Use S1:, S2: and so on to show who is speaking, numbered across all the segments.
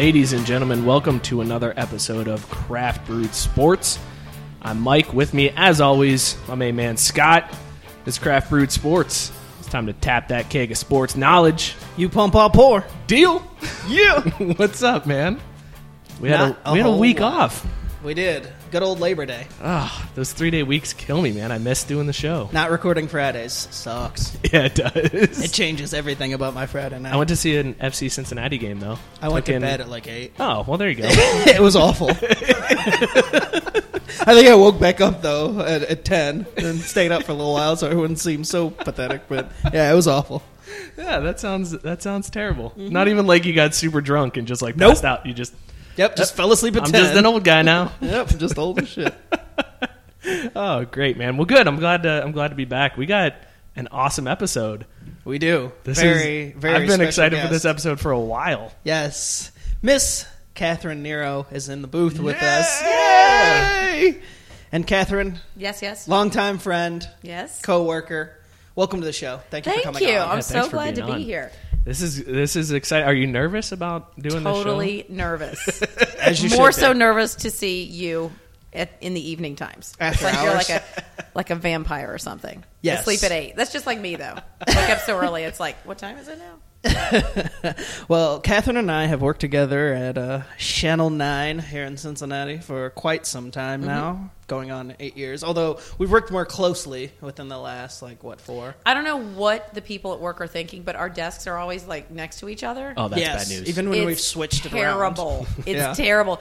S1: Ladies and gentlemen, welcome to another episode of Craft Brewed Sports. I'm Mike. With me, as always, my main man Scott. This is Craft Brewed Sports. It's time to tap that keg of sports knowledge.
S2: You pump, I'll pour.
S1: Deal? Yeah. What's up, man? We had
S2: Not
S1: a,
S2: a
S1: we had a
S2: whole
S1: week
S2: lot.
S1: off.
S2: We did. Good old Labor Day.
S1: Ah, those three day weeks kill me, man. I miss doing the show.
S2: Not recording Fridays sucks.
S1: Yeah, it does.
S2: It changes everything about my Friday night.
S1: I went to see an FC Cincinnati game though.
S2: I went
S1: Took
S2: to
S1: in-
S2: bed at like eight.
S1: Oh, well, there you go.
S2: it was awful. I think I woke back up though at, at ten and stayed up for a little while so I wouldn't seem so pathetic. But yeah, it was awful.
S1: yeah, that sounds that sounds terrible. Not even like you got super drunk and just like
S2: Nope.
S1: passed out. You just
S2: Yep, just fell asleep at
S1: I'm
S2: 10.
S1: just an old guy now.
S2: Yep, just old as shit.
S1: Oh, great, man. Well, good. I'm glad to I'm glad to be back. We got an awesome episode.
S2: We do.
S1: This
S2: very,
S1: is,
S2: very.
S1: I've been
S2: special
S1: excited for this episode for a while.
S2: Yes, Miss Catherine Nero is in the booth with us.
S1: Yay!
S2: And Catherine,
S3: Yes, yes.
S2: longtime friend,
S3: Yes.
S2: co-worker. Welcome to the show. Thank you for
S3: Thank
S2: coming
S3: you.
S2: on.
S3: I'm
S1: Yeah,
S3: so glad to
S1: being
S3: be here.
S1: This is this is exciting. Are you nervous about doing this?
S3: Totally nervous.
S2: As you
S3: More
S2: should
S3: so
S2: be.
S3: nervous to see you at, in the evening times.
S2: After
S3: it's like you're
S2: hours?
S3: like a like a vampire or something.
S2: Yes.
S3: I sleep at eight. That's just like me though. Wake up so early. It's like, what time is it now?
S2: Well, Catherine and I have worked together at uh, Channel 9 here in Cincinnati for quite some time
S3: Mm-hmm.
S2: now, going on eight years. Although we've worked more closely within the last, like, what, four?
S3: I don't know what the people at work are thinking, but our desks are always like next to each other.
S1: Oh, that's
S2: yes,
S1: bad news.
S2: even when
S3: it's
S2: we've switched it
S3: terrible.
S2: around.
S3: It's
S2: Yeah.
S3: terrible.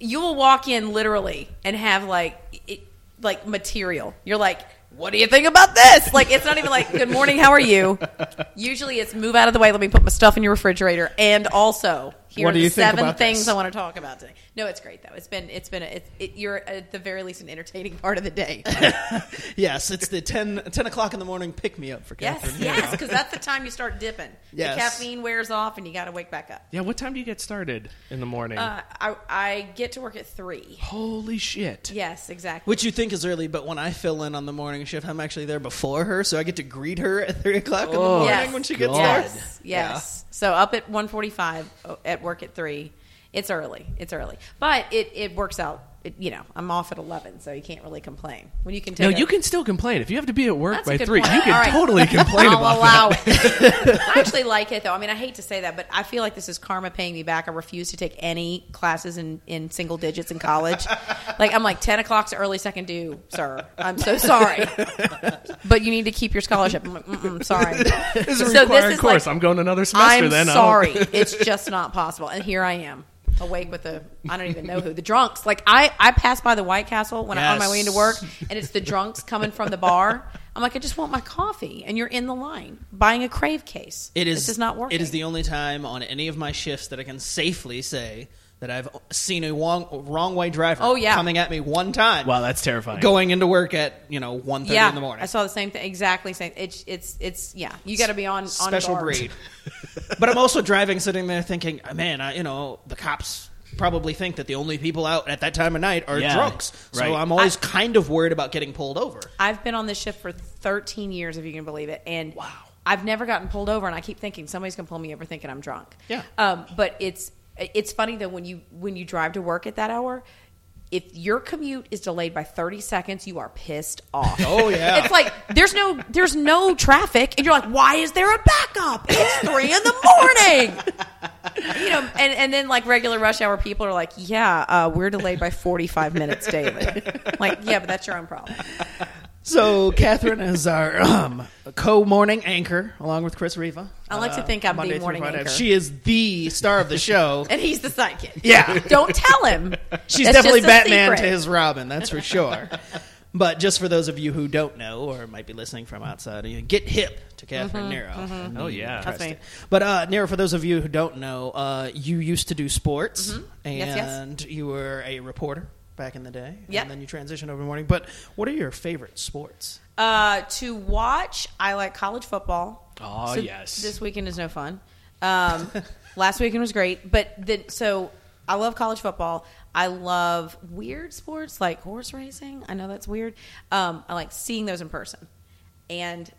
S3: You will walk in literally and have like it, like material. You're like, what do you think about this? Like, it's not even like, good morning, how are you? Usually, it's move out of the way. Let me put my stuff in your refrigerator, and also here
S2: What
S3: are
S2: do
S3: the
S2: you think
S3: seven
S2: about
S3: things
S2: this?
S3: I want to talk about today. No, it's great though. It's been it's been a, it's, it, you're at the very least an entertaining part of the day.
S2: Yes, it's the 10, 10 o'clock in the morning pick me up for
S3: yes,
S2: Catherine.
S3: yes, because that's the time you start dipping.
S2: Yes.
S3: The caffeine wears off, and you got to wake back up.
S1: Yeah, what time do you get started in the morning?
S3: Uh, I, I get to work at three.
S1: Holy shit!
S3: Yes, exactly.
S2: Which you think is early, but when I fill in on the morning shift, I'm actually there before her, so I get to greet her at 3 o'clock in the morning
S3: Yes.
S2: when she gets
S1: God.
S2: there.
S3: Yes, yes. So up at 1:45 uh, at work at three. It's early. It's early, but it it works out. It, you know, I'm off at 11, so you can't really complain. When you can take
S1: No,
S3: a-
S1: you can still complain if you have to be at work
S3: That's
S1: by three.
S3: point.
S1: You can
S3: right.
S1: totally complain
S3: I'll
S1: about
S3: allow
S1: that.
S3: it. I actually like it though. I mean, I hate to say that, but I feel like this is karma paying me back. I refuse to take any classes in, in single digits in college. like I'm like ten o'clock's early second due, sir. I'm so sorry, but you need to keep your scholarship. I'm like, Mm-mm, sorry.
S1: It's a
S3: So this
S1: required
S3: is
S1: course.
S3: like-
S1: I'm going another semester.
S3: I'm
S1: then
S3: sorry. it's just not possible, and here I am. Awake with the I don't even know who the drunks. Like I I pass by the White Castle when I'm on my way into work, and it's the drunks coming from the bar. I'm like, I just want my coffee, and you're in the line buying a Crave case.
S2: It is.
S3: This is not working.
S2: It is the only time on any of my shifts that I can safely say that I've seen a wrong, wrong way driver.
S3: Oh, yeah.
S2: coming at me one time.
S1: Wow, that's terrifying.
S2: Going into work at you know one thirty
S3: yeah,
S2: in the morning.
S3: I saw the same thing. Exactly same. It's it's it's yeah. You got to be on on
S2: special
S3: guard.
S2: breed. but I'm also driving, sitting there thinking, man, I, you know, the cops probably think that the only people out at that time of night are
S1: Yeah,
S2: drunks. So
S1: right.
S2: I'm always kind of worried about getting pulled over.
S3: I've been on this shift for 13 years, if you can believe it, and wow. I've never gotten pulled over, and I keep thinking somebody's gonna pull me over thinking I'm drunk.
S2: Yeah.
S3: Um, but it's it's funny though when you when you drive to work at that hour. If your commute is delayed by 30 seconds, you are pissed off.
S2: Oh, yeah.
S3: It's like there's no there's no traffic and you're like, "Why is there a backup? It's 3 in the morning." you know, and, and then like regular rush hour people are like, yeah, uh, we're delayed by 45 minutes daily. like, yeah, but that's your own problem.
S2: So Catherine is our um, co-morning anchor, along with Chris Riva.
S3: I like to
S2: uh,
S3: think I'm the
S2: Monday through
S3: morning
S2: Friday.
S3: anchor.
S2: She is the star of the show.
S3: And he's the sidekick.
S2: Yeah.
S3: Don't tell him.
S2: She's
S3: That's
S2: definitely
S3: just a
S2: Batman
S3: secret.
S2: to his Robin, that's for sure. but just for those of you who don't know or might be listening from outside, you get hip to Catherine Nero. And
S1: Oh, yeah.
S3: That's me.
S2: But uh, Nero, for those of you who don't know, uh, you used to do sports, and
S3: Mm-hmm. Yes, yes.
S2: you were a reporter back in the day,
S3: Yep.
S2: and then you transitioned over to morning. But what are your favorite sports?
S3: Uh, to watch, I like college football.
S1: Oh,
S3: So
S1: yes.
S3: This weekend is no fun. Um, last weekend was great, but then so I love college football. I love weird sports like horse racing. I know that's weird. Um, I like seeing those in person. And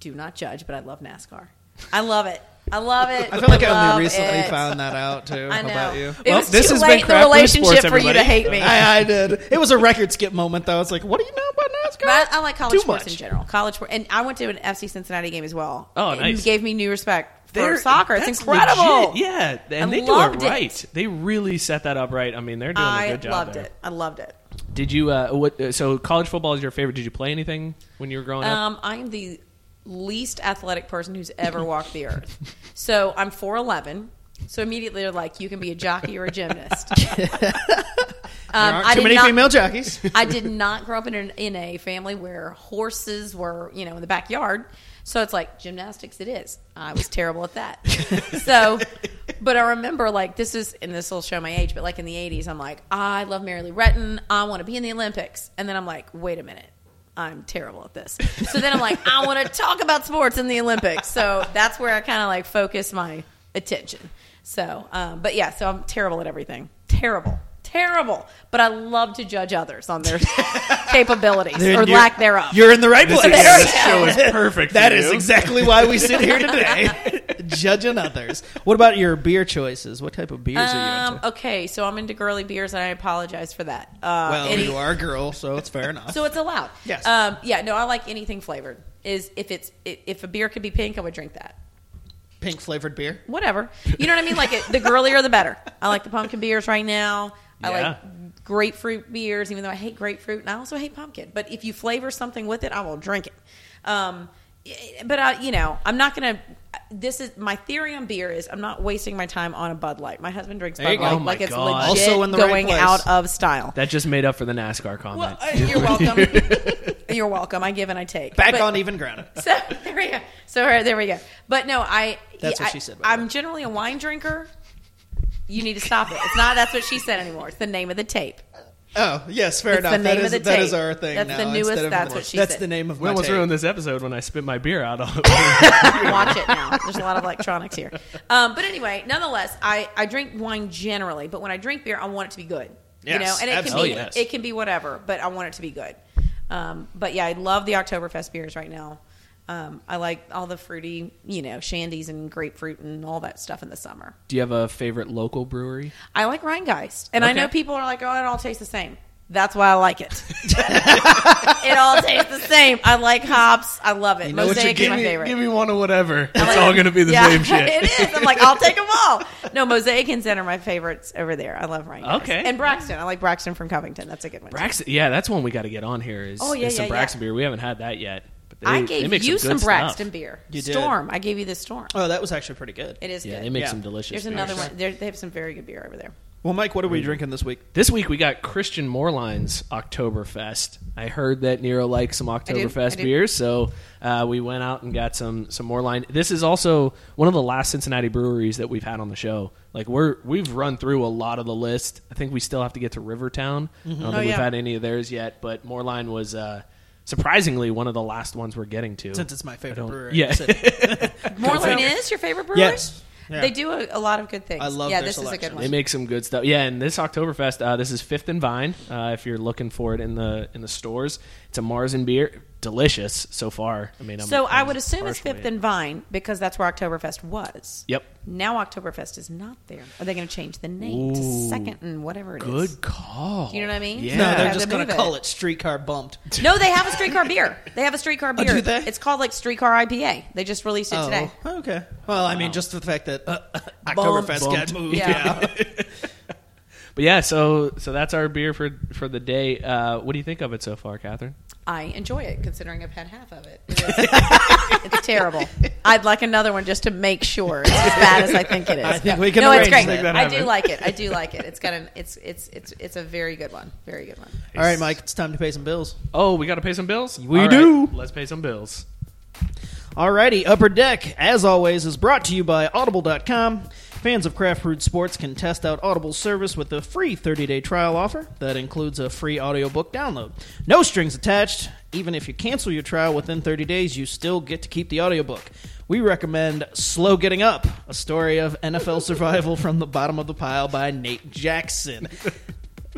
S3: do not judge, but I love NASCAR. I love it. I love it.
S2: I feel like I,
S3: love
S2: only recently
S3: it.
S2: found that out too.
S3: I know.
S2: about you?
S3: It
S1: Well,
S3: was
S1: this
S3: too
S1: has been
S3: late in the relationship
S1: Sports,
S3: for you to hate me.
S2: I, I did. It was a record skip moment, though. I was like, "What do you know about NASCAR?"
S3: But I, I like college
S2: Too
S3: sports
S2: much.
S3: in general. College sport, and I went to an FC Cincinnati game as well.
S1: Oh,
S3: It
S1: nice.
S3: gave me new respect for
S1: They're-
S3: soccer. It's incredible.
S1: legit. Yeah, and
S3: I
S1: they do it
S3: it.
S1: right. They really set that up right. I mean, they're doing a
S3: I
S1: good job I
S3: loved
S1: there.
S3: it. I loved it.
S1: Did you? Uh, what? uh, So, college football is your favorite. Did you play anything when you were growing up?
S3: Um, I am the least athletic person who's ever walked the earth. So I'm 4'11. So immediately they're like, you can be a jockey or a gymnast.
S2: there
S3: Um,
S2: too many
S3: not-
S2: female jockeys.
S3: I did not grow up in, an, in a family where horses were, you know, in the backyard. So it's like gymnastics. It is. I was terrible at that. so, but I remember like this is, and this will show my age. But like in the '80s, I'm like, I love Mary Lou Retton. I want to be in the Olympics. And then I'm like, wait a minute. I'm terrible at this. So then I'm like, I want to talk about sports in the Olympics. So that's where I kind of like focus my attention. So, um, but yeah, so I'm terrible at everything. Terrible. Terrible. But I love to judge others on their capabilities or lack thereof.
S2: You're in the right
S1: This,
S2: place.
S1: is, this show is perfect.
S2: That
S1: for
S2: is
S1: you.
S2: exactly why we sit here today, judging others. What about your beer choices? What type of beers are you
S3: Um,
S2: into?
S3: okay, so I'm into girly beers, and I apologize for that. Uh,
S2: Well,
S3: any-
S2: you are a girl, so it's fair enough.
S3: so it's allowed.
S2: Yes.
S3: Um, yeah. No, I like anything flavored. Is if it's if a beer could be pink, I would drink that.
S2: Pink flavored beer.
S3: whatever. You know what I mean? Like it, the girlier, the better. I like the pumpkin beers right now. I like grapefruit beers, even though I hate grapefruit, and I also hate pumpkin. But if you flavor something with it, I will drink it. Um, but I, you know, I'm not gonna. This is my theory on beer is I'm not wasting my time on a Bud Light. My husband drinks Bud
S2: you go.
S3: Light
S2: Oh
S3: like it's
S1: God.
S3: legit
S2: Also in the
S3: going
S2: place.
S3: out of style.
S1: That just made up for the NASCAR comment.
S3: Well, uh, you're welcome. you're welcome. I give and I take.
S2: Back
S3: But-
S2: on even ground.
S3: so there we go. So uh, there we go. But no, I.
S2: That's
S3: yeah,
S2: what she said, by the
S3: I'm generally a wine drinker. You need to stop it. It's not. That's what she said anymore. It's the name of the tape.
S2: Oh, yes, fair
S3: It's
S2: enough.
S3: the
S2: That
S3: name
S2: is
S3: of the
S2: that
S3: tape.
S2: is our thing
S3: That's
S2: now.
S3: the newest-
S2: instead of-
S3: that's what she
S2: That's
S3: said.
S2: the name of
S1: we
S2: my
S1: almost
S2: tape.
S1: ruined this episode when I spit my beer out. on
S3: Watch it now. There's a lot of electronics here. Um, but anyway, nonetheless, I, I drink wine generally, but when I drink beer, I want it to be good. you know, and it
S2: absolutely.
S3: can be
S1: Oh, yes.
S3: it can be whatever, but I want it to be good. Um, but yeah, I love the Oktoberfest beers right now. Um, I like all the fruity, you know, shandies and grapefruit and all that stuff in the summer.
S1: Do you have a favorite local brewery?
S3: I like Rhinegeist, and I know people are like, "Oh, it all tastes the same." That's why I like it. it all tastes the same. I like hops. I love it.
S2: know what you're
S3: Mosaic is my
S2: getting.
S3: favorite.
S1: Give me one of whatever. It's
S3: like-
S1: all going to be the
S3: Yeah,
S1: same shit.
S3: it is. I'm like, I'll take them all. No, Mosaic and Zen are my favorites over there. I love Rhinegeist.
S1: Okay.
S3: And Braxton. I like Braxton from Covington. That's a good one. too.
S1: Braxton, yeah, that's one we got to get on here. Is,
S3: Oh, yeah,
S1: is some
S3: yeah,
S1: Braxton
S3: yeah.
S1: beer. We haven't had that yet. But they,
S3: I
S1: they
S3: gave
S1: make
S3: you
S1: some,
S3: some, Braxton
S1: stuff.
S3: beer.
S2: You did.
S3: Storm. I gave you the Storm.
S2: Oh, that was actually pretty good.
S3: It is
S1: Yeah,
S3: good.
S1: they make
S2: Yeah.
S1: some delicious.
S3: There's another one. They're, they have some very good beer over there.
S2: Well, Mike, what are we drinking this week?
S1: This week we got Christian Moerlein's Oktoberfest. I heard that Nero likes some Oktoberfest
S3: I
S1: beers, so uh, we went out and got some some Moerlein. This is also one of the last Cincinnati breweries that we've had on the show. Like we're we've run through a lot of the list. I think we still have to get to Rivertown. I don't
S3: Oh,
S1: think we've had any of theirs yet, but Moerlein was uh, surprisingly one of the last ones we're getting to.
S2: Since it's my favorite
S1: don't-
S2: brewery.
S1: yeah.
S2: in the city.
S3: Moerlein is your favorite brewery?
S2: Yes. Yeah.
S3: They do a, a lot of good things.
S2: I love
S3: Yeah,
S2: their
S3: this is a
S2: selection.
S3: good one.
S1: They make some good stuff. Yeah, and this Oktoberfest, uh, this is Fifth and Vine. Uh, if you're looking for it in the in the stores, it's a Mars and beer, delicious so far. I mean, I'm,
S3: so I
S1: I'm
S3: would assume it's Fifth and Vine because that's where Oktoberfest was.
S1: Yep.
S3: Now Oktoberfest is not there. Are they going to change the name to Second and whatever it is?
S1: Good call.
S3: You know what I mean?
S1: Yeah.
S2: no,
S3: They
S2: they're
S3: have
S2: just
S3: to
S2: going to
S3: move
S2: call it streetcar bumped.
S3: No, they have a streetcar beer. They have a streetcar beer.
S2: Oh, do they?
S3: It's called like Streetcar IPA. They just released it today.
S2: Oh, okay. Well, I mean, just the fact that uh, Oktoberfest got
S1: Bumped.
S2: moved.
S3: Yeah.
S2: Yeah.
S1: But yeah, so so that's our beer for for the day. Uh, what do you think of it so far, Catherine?
S3: I enjoy it considering I've had half of it. It is- it's terrible. I'd like another one just to make sure it's as bad as I think it is.
S2: I think we can
S3: No, it's great.
S2: that.
S3: I do like it. I do like it. It's got an. It's it's it's it's a very good one. Very good one.
S2: All right, Mike, it's time to pay some bills.
S1: Oh, we got to pay some bills.
S2: We
S1: All right,
S2: do.
S1: Let's pay some bills.
S2: Alrighty, Upper Deck, as always, is brought to you by Audible.com. Fans of craft brewed sports can test out Audible's service with a free 30-day trial offer that includes a free audiobook download. No strings attached. Even if you cancel your trial within 30 days, you still get to keep the audiobook. We recommend Slow Getting Up, a story of NFL survival from the bottom of the pile by Nate Jackson.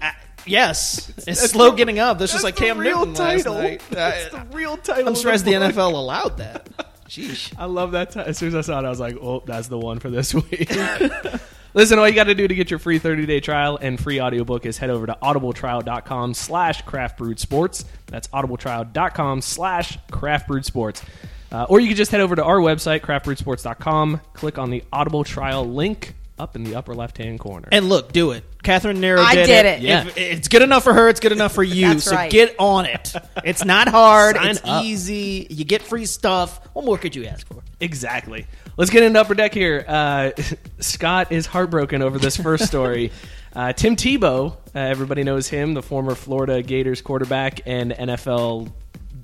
S2: Uh, yes, it's Slow Getting Up. That's just like Cam Newton last night. The
S1: real title.
S2: I'm surprised the NFL allowed that. Sheesh.
S1: I love that. T- as soon as I saw it, I was like, "Oh, that's the one for this week." Listen, all you got to do to get your free 30-day trial and free audiobook is head over to audibletrial.com slash craftbrewedsports. That's audibletrial.com slash craftbrewedsports. Uh, or you can just head over to our website, craftbrewedsports.com, click on the Audible Trial link up in the upper left-hand corner.
S2: And look, do it. Catherine Nero
S3: I
S2: did,
S3: did
S2: it.
S3: it.
S1: Yeah.
S2: If it's good enough for her. It's good enough for you.
S3: That's
S2: so
S3: right.
S2: get on it. It's not hard.
S1: Sign
S2: it's
S1: up.
S2: easy. You get free stuff. What more could you ask for?
S1: Exactly. Let's get into upper deck here. Uh, Scott is heartbroken over this first story. Uh, Tim Tebow, uh, everybody knows him, the former Florida Gators quarterback and NFL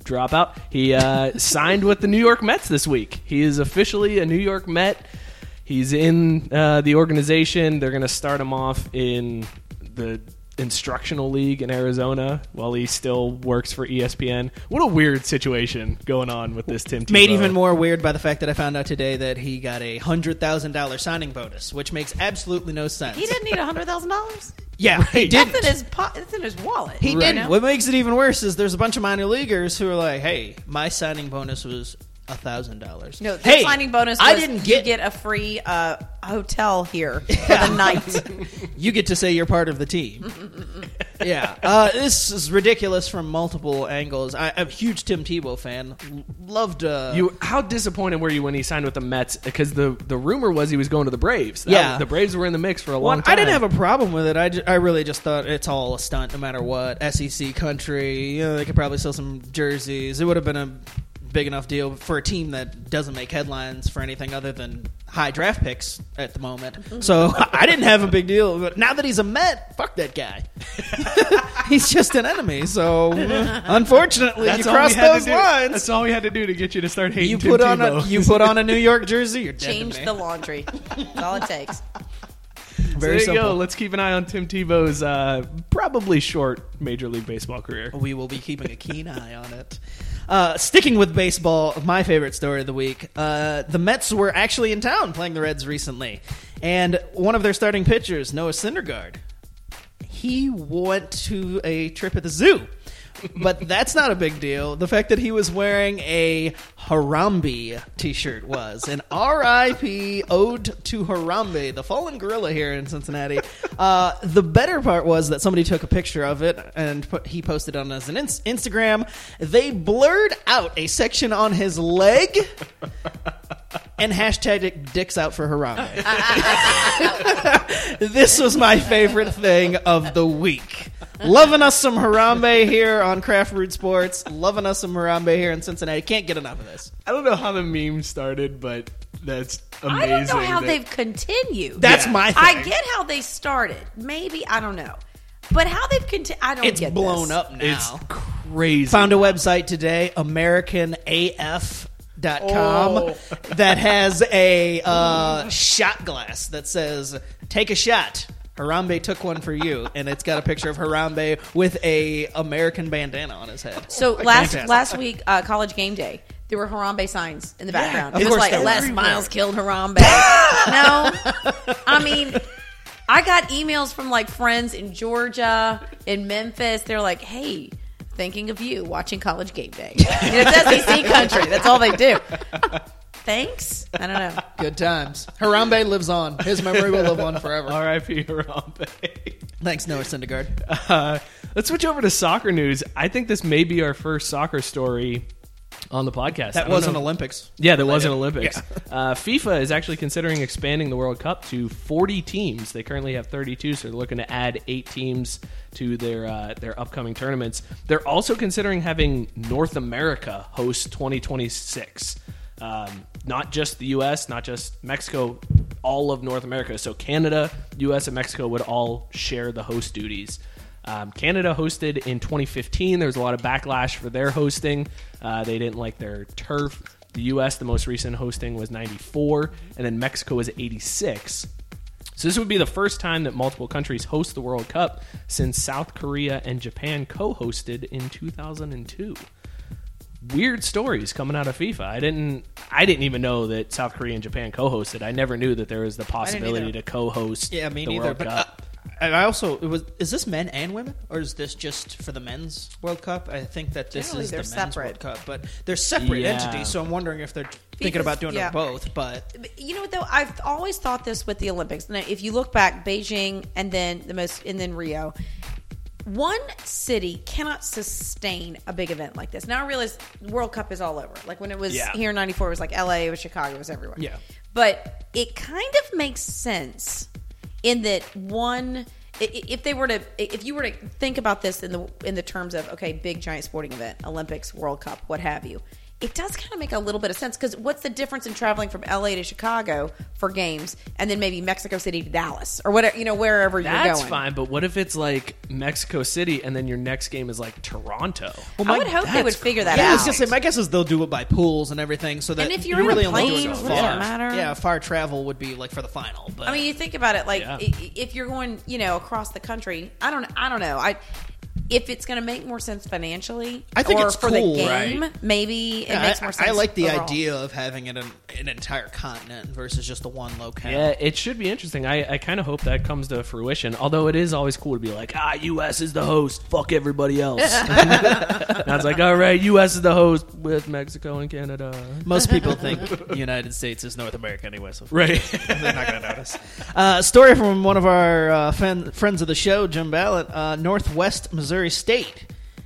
S1: dropout. He uh, signed with the New York Mets this week. He is officially a New York Met. He's in uh, the organization. They're going to start him off in the instructional league in Arizona while he still works for ESPN. What a weird situation going on with this Tim Tebow.
S2: Made even more weird by the fact that I found out today that he got a hundred thousand dollar signing bonus, which makes absolutely no sense.
S3: He didn't need a hundred thousand dollars.
S2: Yeah, he didn't.
S3: That's in his po- That's in his wallet.
S2: He
S3: you
S2: didn't. What makes it even worse is there's a bunch of minor leaguers who are like, "Hey, my signing bonus was a thousand dollars."
S3: No, their
S2: hey,
S3: signing bonus. Was
S2: I didn't
S3: you
S2: get.
S3: get a free uh, hotel here for the night.
S2: you get to say you're part of the team. yeah, uh, this is ridiculous from multiple angles. I, I'm a huge Tim Tebow fan. Loved. Uh,
S1: You how disappointed were you when he signed with the Mets? Because the the rumor was he was going to the Braves. That-
S2: Yeah.
S1: the Braves were in the mix for a
S2: Well,
S1: long time.
S2: I didn't have a problem with it. I, ju- I really just thought it's all a stunt, no matter what. SEC country, you know, they could probably sell some jerseys. It would have been a big enough deal for a team that doesn't make headlines for anything other than high draft picks at the moment. So I didn't have a big deal. But now that he's a Met, fuck that guy. he's just an enemy. So unfortunately,
S1: That's
S2: you
S1: all
S2: cross
S1: we had
S2: those
S1: to do.
S2: lines.
S1: That's all we had to do to get you to start hating
S2: you
S1: Tim
S2: put on a you put on a New York jersey. You're dead to
S3: Change
S2: me.
S3: the laundry. That's all it takes.
S1: So
S2: Very
S1: there you
S2: simple.
S1: go. Let's keep an eye on Tim Tebow's uh, probably short Major League Baseball career.
S2: We will be keeping a keen eye on it. Uh, sticking with baseball, my favorite story of the week. Uh, the Mets were actually in town playing the Reds recently, and one of their starting pitchers, Noah Syndergaard, he went to a trip at the zoo. But that's not a big deal. The fact that he was wearing a Harambe t-shirt was an R.I.P. ode to Harambe, the fallen gorilla here in Cincinnati. Uh, the better part was that somebody took a picture of it and put, he posted on as an ins- Instagram. They blurred out a section on his leg and hashtag dicks out for Harambe. this was my favorite thing of the week. Loving us some Harambe here on Craft Brewed Sports. Loving us some Harambe here in Cincinnati. Can't get enough of this.
S1: I don't know how the meme started, but that's amazing.
S3: I don't know how
S1: that-
S3: they've continued.
S2: That's my thing.
S3: I get how they started. Maybe I don't know, but how they've continued, I don't
S2: It's
S3: get
S2: blown
S3: this.
S2: up now.
S1: It's crazy.
S2: Found a website today, AmericanAF.com,
S1: Oh.
S2: that has a uh, shot glass that says, Take a shot. Harambe took one for you, and it's got a picture of Harambe with a American bandana on his head.
S3: So last
S2: Fantastic.
S3: last week, uh, college game day, there were Harambe signs in the background.
S2: of
S3: it was like
S2: there were.
S3: Les Miles killed Harambe. no, I mean, I got emails from like friends in Georgia, in Memphis. They're like, "Hey, thinking of you, watching college game day." You know, it's SEC country. That's all they do. Thanks. I don't know.
S2: Good times. Harambe lives on. His memory will live on forever.
S1: R.I.P. Harambe.
S2: Thanks, Noah Syndergaard.
S1: Uh, let's switch over to soccer news. I think this may be our first soccer story on the podcast.
S2: That was
S1: an
S2: Olympics.
S1: Yeah, that was an Olympics. Uh, FIFA is actually considering expanding the World Cup to 40 teams. They currently have 32, so they're looking to add eight teams to their uh, their upcoming tournaments. They're also considering having North America host 2026. Um, not just the U.S., not just Mexico, all of North America. So Canada, U.S., and Mexico would all share the host duties. Um, Canada hosted in 2015. There was a lot of backlash for their hosting. Uh, they didn't like their turf. The U.S., the most recent hosting was 94, and then Mexico was 86. So this would be the first time that multiple countries host the World Cup since South Korea and Japan co-hosted in 2002. Weird stories coming out of FIFA. I didn't. I didn't even know that South Korea and Japan co-hosted. I never knew that there was the possibility to co-host.
S2: Yeah, me
S1: the
S2: neither.
S1: World
S2: But uh,
S1: Cup.
S2: I, I also it was. Is this men and women, or is this just for the men's World Cup? I think that this
S3: Generally,
S2: is the men's
S3: separate.
S2: World Cup, but they're separate
S1: Yeah.
S2: entities. So I'm wondering if they're thinking about doing
S3: yeah.
S2: them both. But
S3: But You know what though? I've always thought this with the Olympics. Now, if you look back, Beijing and then the most, and then Rio, one city cannot sustain a big event like this. Now I realize World Cup is all over. Like when it was
S1: Yeah.
S3: here in '94, it was like L.A., it was Chicago, it was everywhere.
S2: Yeah.
S3: but it kind of makes sense in that one. If they were to, if you were to think about this in the in the terms of okay, big giant sporting event, Olympics, World Cup, what have you, it does kind of make a little bit of sense because what's the difference in traveling from LA to Chicago for games and then maybe Mexico City to Dallas or whatever you know wherever you're going?
S1: That's
S3: going?
S1: fine, but what if it's like Mexico City and then your next game is like Toronto?
S3: Well, I would hope they would figure that
S2: yeah, I
S3: out.
S2: was gonna say my guess is they'll do it by pools and everything, so that
S3: And if you're
S2: you
S3: in a
S2: really only
S3: plane,
S2: do it far.
S3: matter?
S2: Yeah, far travel would be like for the final. But
S3: I mean, you think about it, like
S1: Yeah.
S3: i- i- if you're going, you know, across the country. I don't, I don't know. I if it's going to make more sense financially,
S2: I think
S3: or
S2: it's
S3: for
S2: cool,
S3: the game,
S1: right?
S3: maybe it
S2: Yeah,
S3: makes
S2: I,
S3: more sense.
S2: I like the
S3: overall.
S2: idea of having it an, an entire continent versus just the one locale.
S1: Yeah, it should be interesting. I, I kind of hope that comes to fruition. Although it is always cool to be like, ah, U.S. is the host. Fuck everybody else. I was like, all right, U.S. is the host with Mexico and Canada.
S2: Most people think the United States is North America anyway, so
S1: Right.
S2: they're not going to notice. Uh, story from one of our uh, fan, friends of the show, Jim Ballett. Uh, Northwest Missouri State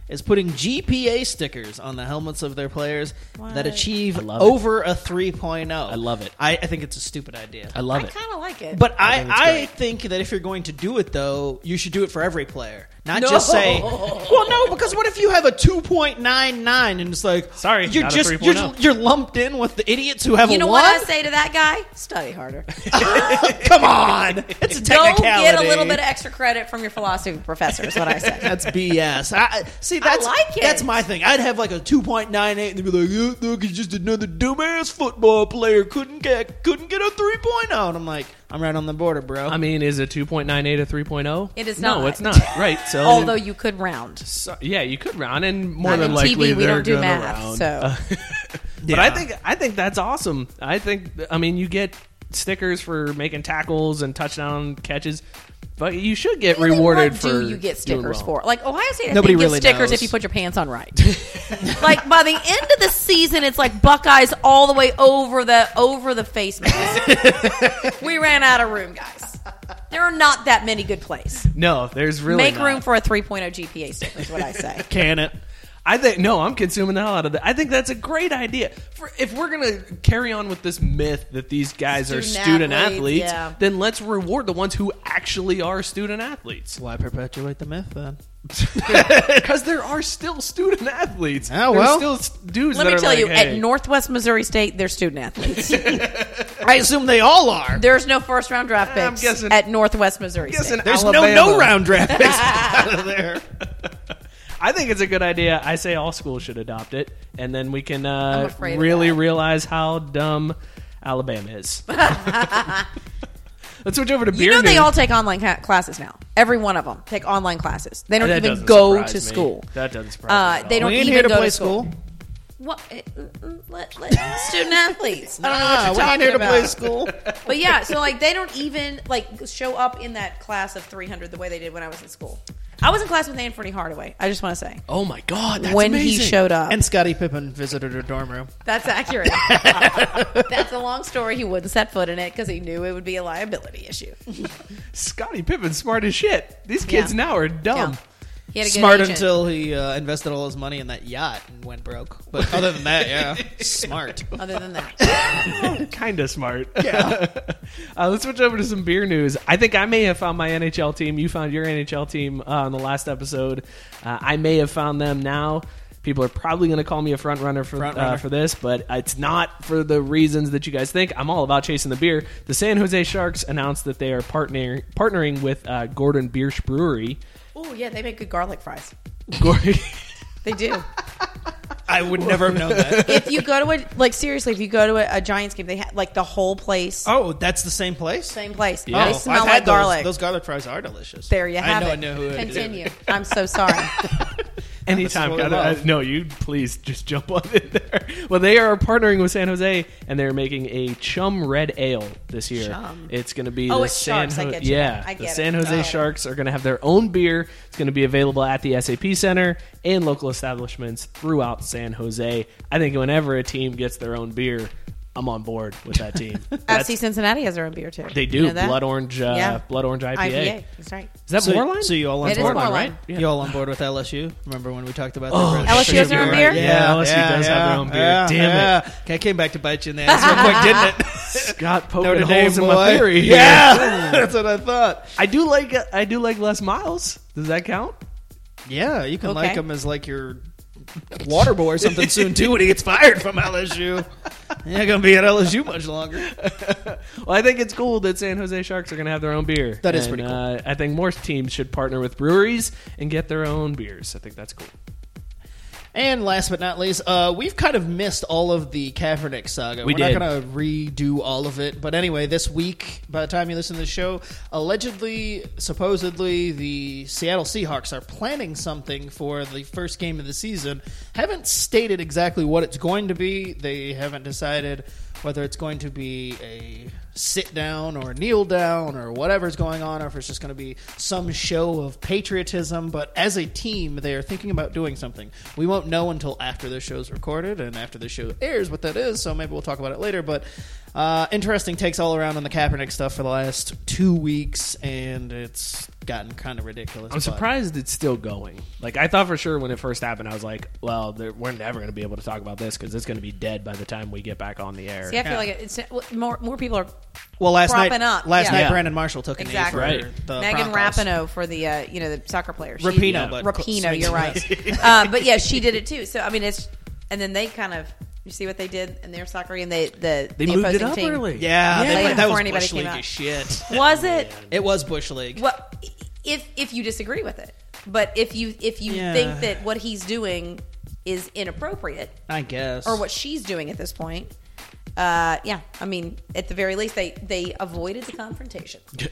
S2: is putting GPA stickers on the helmets of their players that achieve
S1: love it.
S2: over a 3.0. I
S1: love it.
S2: I, I think it's a stupid idea.
S1: I love
S3: I
S1: it.
S3: kind of like it,
S2: But I,
S1: think it's
S2: I,
S1: great.
S2: think that if you're going to do it, though, you should do it for every player. Not
S3: No.
S2: just say, well, no, because what if you have a 2.99 and it's like,
S1: Sorry,
S2: you're
S1: not a
S2: just
S1: 3.0.
S2: you're, you're lumped in with the idiots who have
S3: you
S2: a
S3: know
S2: one?
S3: what I say to that guy? Study harder.
S2: Come on, it's a
S3: Go
S2: technicality.
S3: get a little bit of extra credit from your philosophy professor. Is what I say.
S2: That's BS. I, see, that's
S3: like it.
S2: that's my thing. I'd have like a 2.98 and they'd be like, yeah, look, he's just another dumbass football player. Couldn't get couldn't get a 3.0. And I'm like, I'm right on the border, bro.
S1: I mean, is it 2.98 a 3.0?
S3: It is
S1: No,
S3: not.
S1: it's not. Right. So
S3: Although you could round.
S1: So- yeah, you could round, and more
S3: Not
S1: than
S3: in
S1: likely
S3: TV, we
S1: they're
S3: don't do
S1: gonna
S3: math,
S1: round.
S3: so.
S1: Uh, but I think I think that's awesome. I think I mean you get stickers for making tackles and touchdown catches, but you should get
S3: Really,
S1: rewarded
S3: what
S1: for
S3: do you get stickers
S1: well.
S3: for? Like Ohio State, I
S2: Nobody
S3: think
S2: really
S3: gets stickers
S2: knows.
S3: if you put your pants on right. like by the end of the season, it's like Buckeyes all the way over the over the face mask. we ran out of room, guys. There are not that many good plays.
S1: No, there's really
S3: Make
S1: not.
S3: room for a 3.0 GPA sticker. Is what I say.
S2: Can it?
S1: I think no, I'm consuming the hell out of that. I think that's a great idea. For, if we're gonna carry on with this myth that these guys are
S3: Student
S1: student
S3: athletes,
S1: athletes,
S3: yeah.
S1: then let's reward the ones who actually are student athletes.
S2: Why perpetuate the myth then?
S1: Because there are still student athletes.
S2: Oh,
S1: There's
S2: well.
S1: still dudes.
S3: Let
S1: that
S3: me
S1: are
S3: tell
S1: like,
S3: you,
S1: hey,
S3: at Northwest Missouri State, they're student athletes.
S2: I assume they all are.
S3: There's no first round draft
S1: I'm
S3: picks
S1: guessing-
S3: at Northwest Missouri
S1: guessing
S3: State.
S2: There's
S1: Alabama.
S2: no no round draft picks out of there.
S1: I think it's a good idea. I say all schools should adopt it, and then we can uh,
S3: afraid of
S1: really
S3: that.
S1: realize how dumb Alabama is. Let's switch over to beer
S3: You know they
S1: news.
S3: all take online ca- classes now. Every one of them take online classes. They don't
S1: That
S3: even
S1: doesn't
S3: go
S1: surprise
S3: to
S1: me.
S3: school.
S1: That doesn't surprise
S3: Uh,
S1: me. at
S3: they
S1: all.
S3: don't
S2: We ain't
S3: even
S2: here to
S3: go
S2: play
S3: to school.
S2: school.
S3: What? eh, mm, Let, let student athletes. I don't know what
S2: Ah,
S3: you're
S2: we ain't
S3: talking
S2: here to
S3: about.
S2: play school.
S3: But yeah, so like they don't even like show up in that class of 300 the way they did when I was in school. I was in class with Anfernee Hardaway. I just want to say
S1: Oh my god, that's
S3: when
S1: amazing.
S3: he showed up.
S2: And Scottie Pippen visited her dorm room.
S3: That's accurate. That's a long story. He wouldn't set foot in it because he knew it would be a liability issue.
S1: Scottie Pippen's smart as shit. These kids
S3: Yeah.
S1: now are dumb.
S3: Yeah. He had a good
S2: Smart
S3: agent.
S2: until he uh, invested all his money in that yacht and went broke. But other than that, yeah, smart.
S3: Other than that,
S1: kind of smart. Yeah. uh, let's switch over to some beer news. I think I may have found my NHL team. You found your NHL team uh, on the last episode. Uh, I may have found them now. People are probably going to call me a front runner for
S2: Front
S1: Uh,
S2: runner.
S1: for this, but it's not for the reasons that you guys think. I'm all about chasing the beer. The San Jose Sharks announced that they are partnering partnering with uh, Gordon Biersch Brewery.
S3: Oh yeah, they make good garlic fries.
S1: Gordon-
S3: They do.
S2: I would never have known that.
S3: if you go to a like seriously, if you go to a, a Giants game, they have like the whole place,
S2: Oh, that's the same place.
S3: same place.
S1: Yeah.
S3: They
S2: Oh,
S3: smell
S2: I've
S3: like
S2: those.
S3: garlic.
S2: Those garlic fries are delicious.
S3: there you have
S2: I know,
S3: it.
S2: I know who it is.
S3: Continue. I'm so sorry.
S1: Anytime,
S2: what we
S1: gotta-
S2: love.
S1: uh, no, you please just jump on in there. Well, they are partnering with San Jose, and they're making a Chum Red Ale this year.
S3: Chum.
S1: It's going to be
S3: Oh,
S1: the
S3: it's
S1: San
S3: Sharks,
S1: Ho- yeah,
S3: I
S1: the. San Jose. Sharks are going to have their own beer. It's going to be available at the SAP Center and local establishments throughout San Jose. I think whenever a team gets their own beer, I'm on board with that team. That's-
S3: FC Cincinnati has their own beer too.
S1: they
S3: You
S1: do
S3: know
S1: blood orange, uh,
S3: Yeah.
S1: blood orange IPA.
S3: IPA. That's right.
S1: Is that
S2: So,
S1: Moerlein?
S2: so you all on
S3: It is
S2: board?
S3: Moerlein.
S1: right? Yeah.
S2: You all on board with LSU? Remember when we talked about
S1: Oh,
S2: that?
S3: LSU has their own beer?
S1: Yeah, LSU does have their own beer.
S2: Yeah,
S1: Damn it.
S2: yeah. Okay, I came back to bite you in the ass real quick, didn't it?
S1: Scott poking
S2: Notre
S1: holes
S2: Dame
S1: in my theory. here.
S2: Yeah, that's what I thought.
S1: I do like I do like Les Miles. Does that count?
S2: Yeah, you can
S3: Okay.
S2: like them as like your water boy or something soon too when he gets fired from LSU. He ain't gonna be at LSU much longer.
S1: Well, I think it's cool that San Jose Sharks are going to have their own beer.
S2: That is
S1: And,
S2: pretty cool.
S1: Uh, I think more teams should partner with breweries and get their own beers. I think that's cool.
S2: And last but not least, uh, we've kind of missed all of the Kaepernick saga.
S1: We
S2: are not going to redo all of it, but anyway, this week, by the time you listen to the show, allegedly, supposedly, the Seattle Seahawks are planning something for the first game of the season. Haven't stated exactly what it's going to be. They haven't decided whether it's going to be a sit down or kneel down or whatever's going on, or if it's just going to be some show of patriotism. But as a team, they are thinking about doing something. We won't know until after the show's recorded and after the show airs what that is, so maybe we'll talk about it later. But uh, interesting takes all around on the Kaepernick stuff for the last two weeks, and it's gotten kind of ridiculous.
S1: I'm
S2: but-
S1: surprised it's still going. Like I thought for sure when it first happened, I was like, "Well, there- we're never going to be able to talk about this because it's going to be dead by the time we get back on the air."
S3: See, I feel like it's more more people are
S2: Well, last
S3: propping
S2: night,
S3: up.
S2: last
S3: Yeah.
S2: night,
S1: Yeah.
S2: Brandon Marshall took a
S3: exactly.
S2: knee for
S1: Right.
S2: the
S3: Megan
S2: Broncos.
S3: Rapinoe for the uh, you know the soccer player. She-
S2: Rapinoe,
S1: Yeah.
S2: but
S3: Rapino, you're right. uh, but yeah, she did it too. So I mean, it's and then they kind of you see what they did in their soccer game. They the
S1: they
S3: the
S1: moved it up
S3: team.
S1: early.
S2: Yeah,
S3: Yeah.
S2: they-
S3: Like
S2: that was
S3: anybody
S2: bush league as shit.
S3: Was it?
S2: It was bush league.
S3: Well, if if you disagree with it, but if you if you
S2: Yeah.
S3: think that what he's doing is inappropriate,
S2: I guess.
S3: or what she's doing at this point, uh, yeah, I mean, at the very least, they they avoided the confrontation.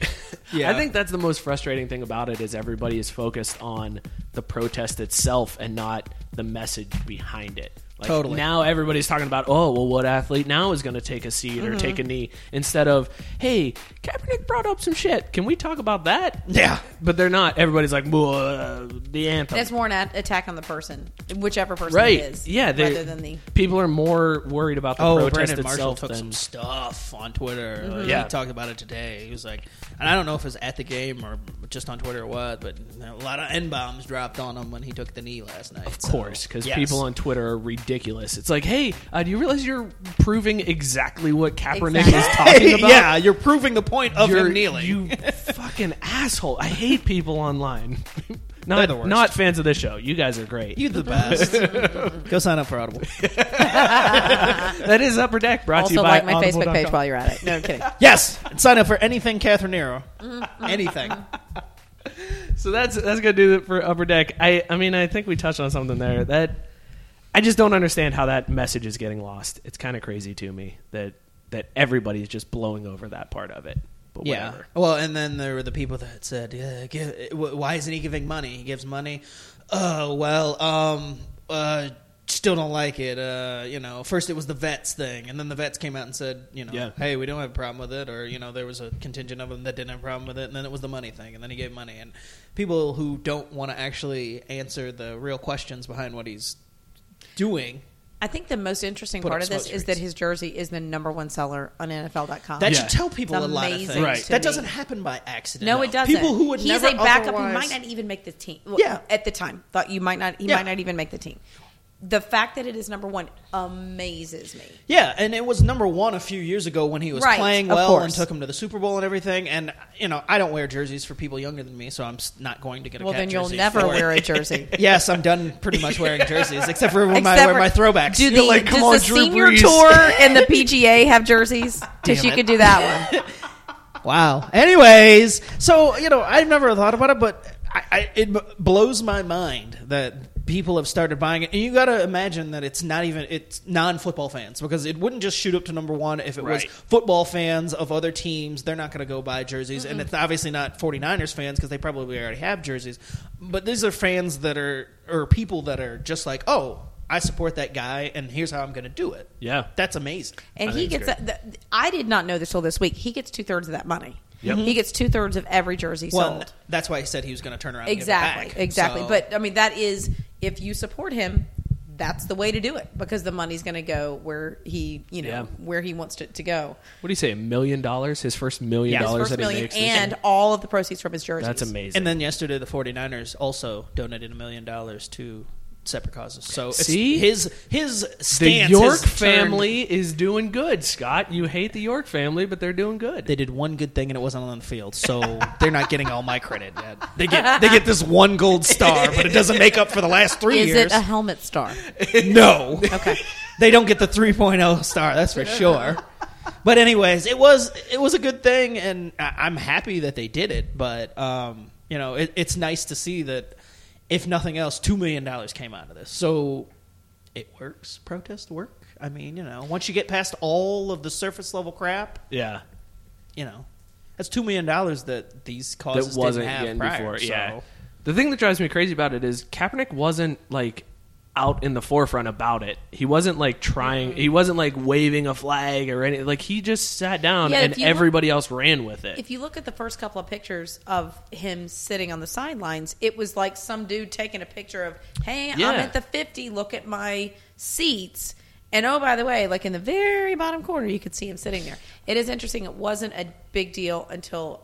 S2: Yeah.
S1: I think that's the most frustrating thing about it is everybody is focused on the protest itself and not the message behind it. Like
S2: Totally.
S1: now everybody's talking about, oh, well, what athlete now is going to take a seat
S2: Mm-hmm.
S1: or take a knee instead of, hey, Kaepernick brought up some shit. Can we talk about that?
S2: Yeah.
S1: But they're not. Everybody's like, uh, the anthem.
S3: That's more an at- attack on the person, whichever person
S1: right.
S3: it is.
S1: yeah.
S3: rather than the
S1: people are more worried about the
S2: Oh,
S1: protest
S2: Brandon Marshall took
S1: than
S2: some stuff on Twitter. Like,
S1: Yeah.
S2: he talked about it today. He was like, and I don't know if it was at the game or just on Twitter or what, but a lot of n bombs dropped on him when he took the knee last night.
S1: Of course, because
S2: yes.
S1: people on Twitter are ridiculous. It's like, hey, uh, do you realize you're proving exactly what Kaepernick
S3: Exactly.
S1: is talking about?
S2: yeah, you're proving the point of
S1: You're-
S2: him kneeling.
S1: You fucking asshole. I hate people online.
S2: They're
S1: not,
S2: the worst.
S1: not fans of this show. You guys are great.
S2: You the best. Go sign up for Audible.
S1: that is Upper Deck brought to you
S3: Also,
S1: by
S3: like my Facebook page
S1: Audible.com.
S3: while you're at it. No, I'm kidding.
S2: Yes, and sign up for anything Catherine Nero. anything.
S1: So that's that's gonna do it for Upper Deck. I I mean I think we touched on something there that I just don't understand how that message is getting lost. It's kind of crazy to me that that everybody's just blowing over that part of it. But
S2: Yeah.
S1: whatever.
S2: Well, and then there were the people that said, yeah, give, "Why isn't he giving money? He gives money." Oh well, um, uh, still don't like it. Uh, you know, first it was the vets thing, and then the vets came out and said, you know,
S1: Yeah.
S2: hey, we don't have a problem with it, or you know, there was a contingent of them that didn't have a problem with it, and then it was the money thing, and then he gave money, and people who don't want to actually answer the real questions behind what he's doing.
S3: I think the most interesting
S2: Put
S3: part of this
S2: smoke
S3: is that his jersey is the number one seller on NFL.com.
S2: That
S1: Yeah.
S2: should tell people
S3: It's
S2: a lot of things.
S1: Right.
S2: That
S3: me.
S2: doesn't happen by accident.
S3: No, it doesn't.
S2: People who would
S3: He's
S2: never
S3: a backup who might not even make the team. Well,
S2: Yeah.
S3: at the time, thought you might not. He
S2: Yeah.
S3: might not even make the team. The fact that it is number one amazes me.
S2: Yeah, and it was number one a few years ago when he was
S3: Right,
S2: playing well and took him to the Super Bowl and everything. And you know, I don't wear jerseys for people younger than me, so I'm not going to get a jersey.
S3: Well,
S2: cat
S3: then you'll
S2: jersey
S3: never wear
S2: it.
S3: a jersey.
S2: yes, I'm done pretty much wearing jerseys, except for when I wear
S3: for-
S2: my throwbacks.
S3: Do
S1: You're
S3: the,
S1: like, come
S3: does
S1: on,
S3: the
S1: Drew
S3: senior
S1: Brees.
S3: tour and the PGA have jerseys? Because you could do that one.
S2: Wow. Anyways, so you know, I've never thought about it, but I, I, it b- blows my mind that people have started buying it. And you got to imagine that it's not even it's non-football fans because it wouldn't just shoot up to number one if it was football fans of other teams. They're not going to go buy jerseys, and it's obviously not 49ers fans because they probably already have jerseys. But these are fans that are or people that are just like, oh. I support that guy, and here's how I'm going to do it.
S1: Yeah.
S2: that's amazing.
S3: And
S1: I
S3: he gets. that the, I did not know this till this week. He gets two thirds of that money.
S1: Yep.
S3: He gets two thirds of every jersey
S2: Well,
S3: sold.
S2: that's why he said he was going to turn around. and give it
S3: Exactly,
S2: back.
S3: exactly.
S2: So-
S3: But I mean, that is if you support him, that's the way to do it because the money's going to go where he, you know,
S1: Yeah.
S3: where he wants to, to go.
S1: What do you say? A million dollars? His first million
S2: Yeah, his
S1: dollars
S3: First
S1: that he
S3: million
S1: makes.
S3: and
S1: year?
S3: all of the proceeds from his jerseys.
S1: that's amazing.
S2: And then yesterday, the 49ers also donated a million dollars to separate causes. So it's
S1: See?
S2: his his
S1: the
S2: stance
S1: York
S2: has turned-
S1: family is doing good, Scott. You hate the York family, but they're doing good.
S2: They did one good thing and it wasn't on the field, so they're not getting all my credit yet. They get they get this one gold star, but it doesn't make up for the last three
S3: Is
S2: years.
S3: it a helmet star?
S2: no,
S3: Okay.
S2: they don't get the 3.0 star. That's for sure. But anyways, it was it was a good thing, and I- I'm happy that they did it. But um, you know, it, it's nice to see that if nothing else, two million dollars came out of this. So it works. Protest work. I mean, you know, once you get past all of the surface level crap,
S1: yeah,
S2: you know, that's two million dollars that these
S1: that
S2: causes
S1: wasn't
S2: didn't have prior.
S1: before.
S2: so-
S1: Yeah, the thing that drives me crazy about it is Kaepernick wasn't like out in the forefront about it. He wasn't like trying. He wasn't like waving a flag or anything. Like he just sat down
S3: Yeah,
S1: and
S3: you look-
S1: everybody else ran with it.
S3: If you look at the first couple of pictures of him sitting on the sidelines, it was like some dude taking a picture of, "Hey,
S1: Yeah.
S3: I'm at the 50. Look at my seats." And oh, by the way, like in the very bottom corner, you could see him sitting there. It is interesting. It wasn't a big deal until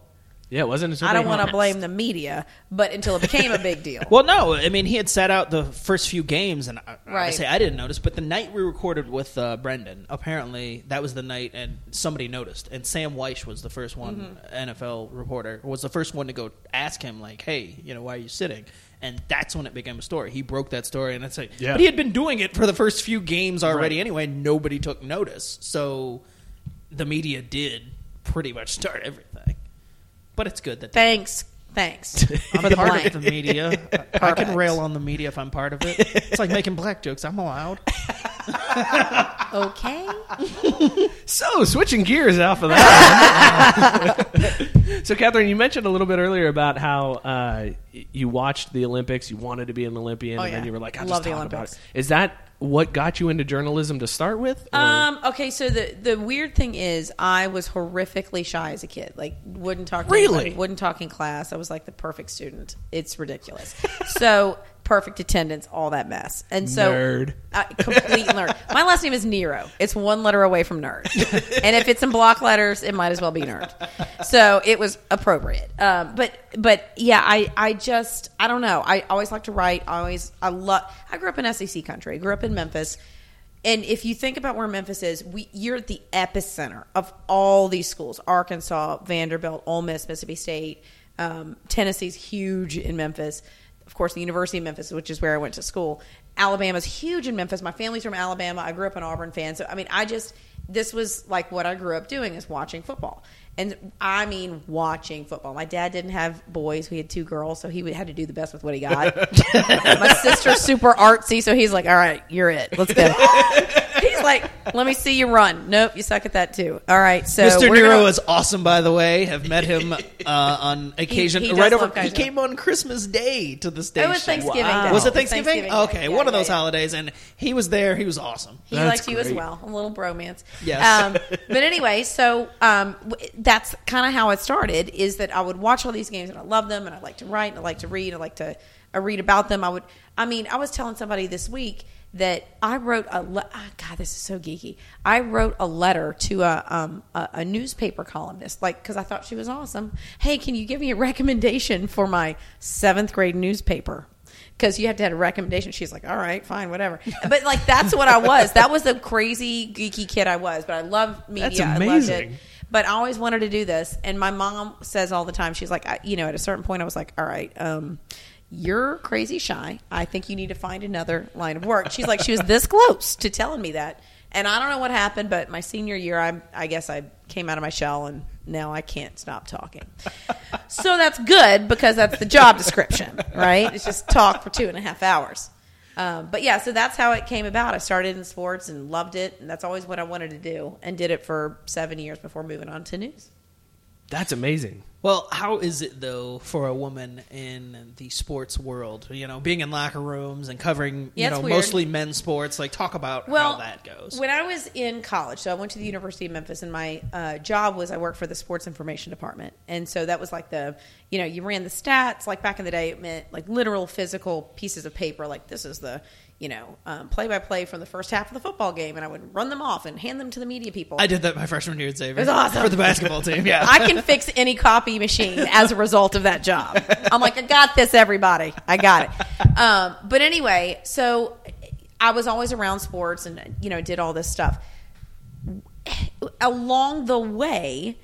S1: yeah, it wasn't. until
S3: I don't want to blame the media, but until it became a big deal.
S2: Well, no, I mean he had sat out the first few games, and I,
S3: Right.
S2: I say I didn't notice. But the night we recorded with uh, Brendan, apparently that was the night, and somebody noticed. And Sam Wyche was the first one,
S3: Mm-hmm.
S2: NFL reporter, was the first one to go ask him, like, "Hey, you know, why are you sitting?" And that's when it became a story. He broke that story, and it's like,
S1: Yeah.
S2: but he had been doing it for the first few games already
S1: Right.
S2: anyway. Nobody took notice, so the media did pretty much start everything. But it's good that
S3: Thanks, thanks
S2: I'm
S3: for the
S2: part
S3: blame.
S2: of the media. I can rail on the media if I'm part of it. It's like making black jokes. I'm allowed.
S3: Okay.
S1: So, switching gears off of that. so, Catherine, you mentioned a little bit earlier about how uh, you watched the Olympics, you wanted to be an Olympian,
S3: Oh,
S1: and then you were like, I'll
S3: Love
S1: just
S3: the
S1: talk about
S3: Olympics.
S1: it. Is that what got you into journalism to start with? or-
S3: Um. Okay. So the the weird thing is, I was horrifically shy as a kid. Like, wouldn't talk.
S2: Really?
S3: anybody, wouldn't talk in class. I was like the perfect student. It's ridiculous. so perfect attendance, all that mess. And so,
S1: Nerd.
S3: uh, complete nerd. My last name is Nero. It's one letter away from nerd. and if it's in block letters, it might as well be nerd. So it was appropriate. Um, but but yeah, I I just I don't know. I always like to write. I always I love. I grew up in SEC country. I grew up in Memphis. And if you think about where Memphis is, we, you're at the epicenter of all these schools: Arkansas, Vanderbilt, Ole Miss, Mississippi State. Um, Tennessee's huge in Memphis. Of course, the University of Memphis, which is where I went to school. Alabama's huge in Memphis. My family's from Alabama. I grew up an Auburn fan, so I mean, I just this was like what I grew up doing is watching football. And I mean, watching football. My dad didn't have boys; we had two girls, so he would- had to do the best with what he got. My sister's super artsy, so he's like, "All right, you're it. Let's go." he's like, "Let me see you run." Nope, you suck at that too. All right, so
S2: Mr. Nero
S3: gonna-
S2: is awesome, by the way. Have met him uh, on occasion.
S3: he does
S2: right over. He came on Christmas Day to the station.
S3: It was Thanksgiving
S2: Wow.
S3: Day.
S2: Was it
S3: It
S2: Thanksgiving?
S3: Thanksgiving Day.
S2: okay,
S3: Yeah,
S2: one of those
S3: yeah.
S2: holidays, and he was there. He was awesome.
S3: He
S1: That's
S3: likes you as well. A little bromance.
S2: Yes.
S3: Um, but anyway, so um, w- that's kind of how it started. Is that I would watch all these games and I love them and I like to write and I like to read. I like to I read about them. I would. I mean, I was telling somebody this week that I wrote a. Le- ah, God, this is so geeky. I wrote a letter to a um, a, a newspaper columnist, like because I thought she was awesome. Hey, can you give me a recommendation for my seventh grade newspaper? because you have to have a recommendation. She's like, all right, fine, whatever. But like that's what I was. That was the crazy geeky kid I was. But I love media.
S1: That's
S3: I loved it. But I always wanted to do this. And my mom says all the time, she's like, I, you know, at a certain point, I was like, all right, um, you're crazy shy. I think you need to find another line of work. She's like, she was this close to telling me that. And I don't know what happened, but my senior year, I, I guess I came out of my shell and now I can't stop talking. so that's good because that's the job description, right? It's just talk for two and a half hours. Um, but yeah, so that's how it came about. I started in sports and loved it, and that's always what I wanted to do, and did it for seven years before moving on to news.
S1: That's amazing.
S2: Well, how is it though for a woman in the sports world? You know, being in locker rooms and covering,
S3: Yeah,
S2: you know,
S3: weird.
S2: mostly men's sports. Like, talk about
S3: Well,
S2: how that goes.
S3: When I was in college, so I went to the University of Memphis, and my uh, job was I worked for the sports information department, and so that was like the, you know, you ran the stats. Like back in the day, it meant like literal physical pieces of paper. Like this is the, you know, play by play from the first half of the football game, and I would run them off and hand them to the media people.
S2: I did that my freshman year at Xavier.
S3: It was awesome.
S2: for the basketball team. Yeah,
S3: I can fix any copy machine as a result of that job. I'm like, I got this, everybody. I got it. Um, but anyway, so I was always around sports and, you know, did all this stuff. Along the way,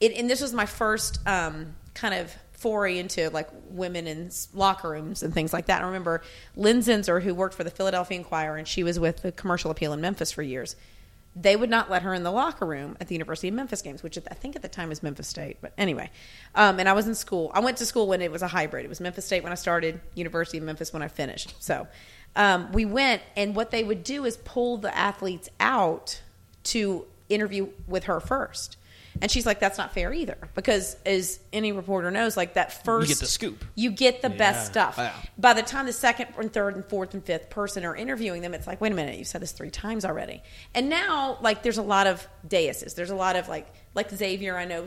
S3: it, and this was my first um, kind of foray into like women in locker rooms and things like that. I remember Lynn Zinser, who worked for the Philadelphia Inquirer, and she was with the Commercial Appeal in Memphis for years they would not let her in the locker room at the University of Memphis games, which I think at the time was Memphis State. But anyway, um, and I was in school. I went to school when it was a hybrid. It was Memphis State when I started, University of Memphis when I finished. So um, we went, and what they would do is pull the athletes out to interview with her first. And she's like, "That's not fair either," because as any reporter knows, like that first, you
S2: get the scoop.
S3: you get the best stuff.
S2: Yeah.
S3: By the time the second and third and fourth and fifth person are interviewing them, it's like, wait a minute, you said this three times already. And now, like, there's a lot of daises. There's a lot of like, like Xavier, I know,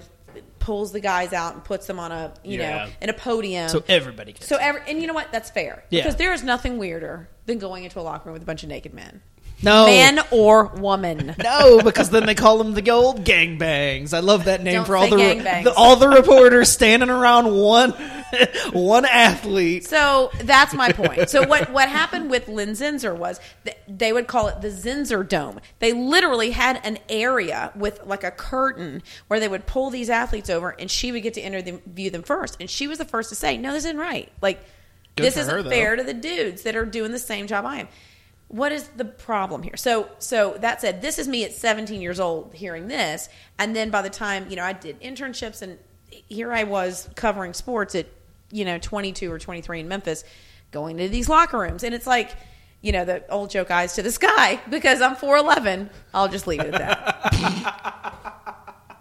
S3: pulls the guys out and puts them on a, you
S1: Yeah.
S3: know, in a podium.
S2: so everybody. Gets
S3: So every, and you know what? That's fair
S2: Yeah.
S3: because there is nothing weirder than going into a locker room with a bunch of naked men,
S2: no
S3: man or woman.
S2: No, because then they call them the old gangbangs. I love that name
S3: Don't
S2: for all the, the all the reporters standing around one one athlete.
S3: So that's my point. So what what happened with Lynn Zinser was they would call it the Zinser Dome. They literally had an area with like a curtain where they would pull these athletes over, and she would get to interview them first, and she was the first to say, "No, this isn't right. Like
S2: Good
S3: this isn't
S2: her,
S3: fair to the dudes that are doing the same job I am." What is the problem here? So, so that said, this is me at 17 years old hearing this, and then by the time you know I did internships, and here I was covering sports at you know 22 or 23 in Memphis, going to these locker rooms, and it's like you know the old joke, eyes to the sky, because I'm 4'11. I'll just leave it at that.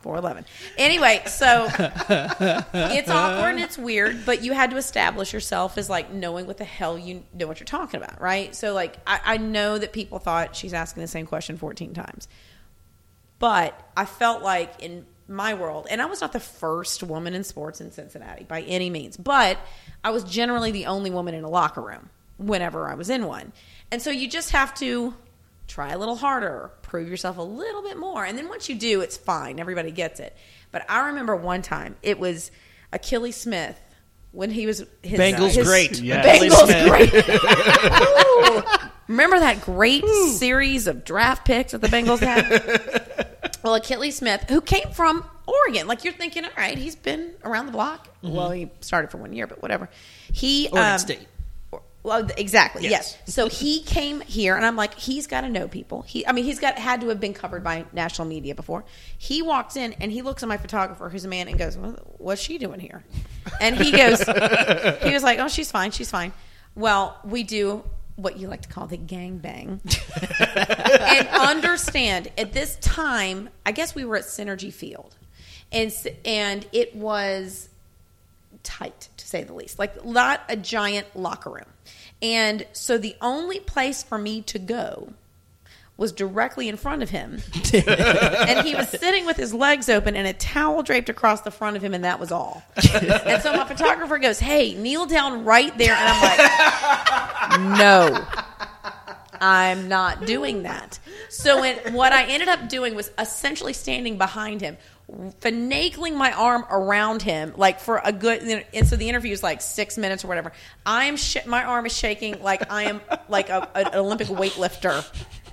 S3: 4'11. Anyway, so it's awkward and it's weird, but you had to establish yourself as like knowing what the hell you know what you're talking about, right? So, like, I, I know that people thought she's asking the same question 14 times, but I felt like in my world, and I was not the first woman in sports in Cincinnati by any means, but I was generally the only woman in a locker room. whenever I was in one. And so you just have to try a little harder, prove yourself a little bit more. And then once you do, it's fine. Everybody gets it. But I remember one time, it was Akili Smith when he was his
S2: Bengals
S3: his-
S2: great.
S1: Yes.
S3: Bengals
S2: Smith.
S3: great. Remember that great series of draft picks that the Bengals had? well, Akili Smith, who came from Oregon, like you're thinking, all right, he's been around the block. Well, he started for one year, but whatever. He
S2: Oregon
S3: um,
S2: State.
S3: Well, exactly.
S2: Yes.
S3: Yes. So he came here, and I'm like, he's got to know people. He, I mean, he's got had to have been covered by national media before. He walks in and he looks at my photographer, who's a man, and goes, well, "What's she doing here?" And he goes, he was like, "Oh, she's fine. She's fine." Well, we do what you like to call the gang bang, and understand at this time, I guess we were at Cinergy Field, and and it was tight to say the least. Like not a giant locker room. And so the only place for me to go was directly in front of him. And he was sitting with his legs open and a towel draped across the front of him and that was all. And so my photographer goes hey kneel down right there. And i'm like no I'm not doing that. So when, what I ended up doing was essentially standing behind him, finagling my arm around him, like for a good. And so the interview is like six minutes or whatever. I am sh- my arm is shaking like I am like a, an Olympic weightlifter.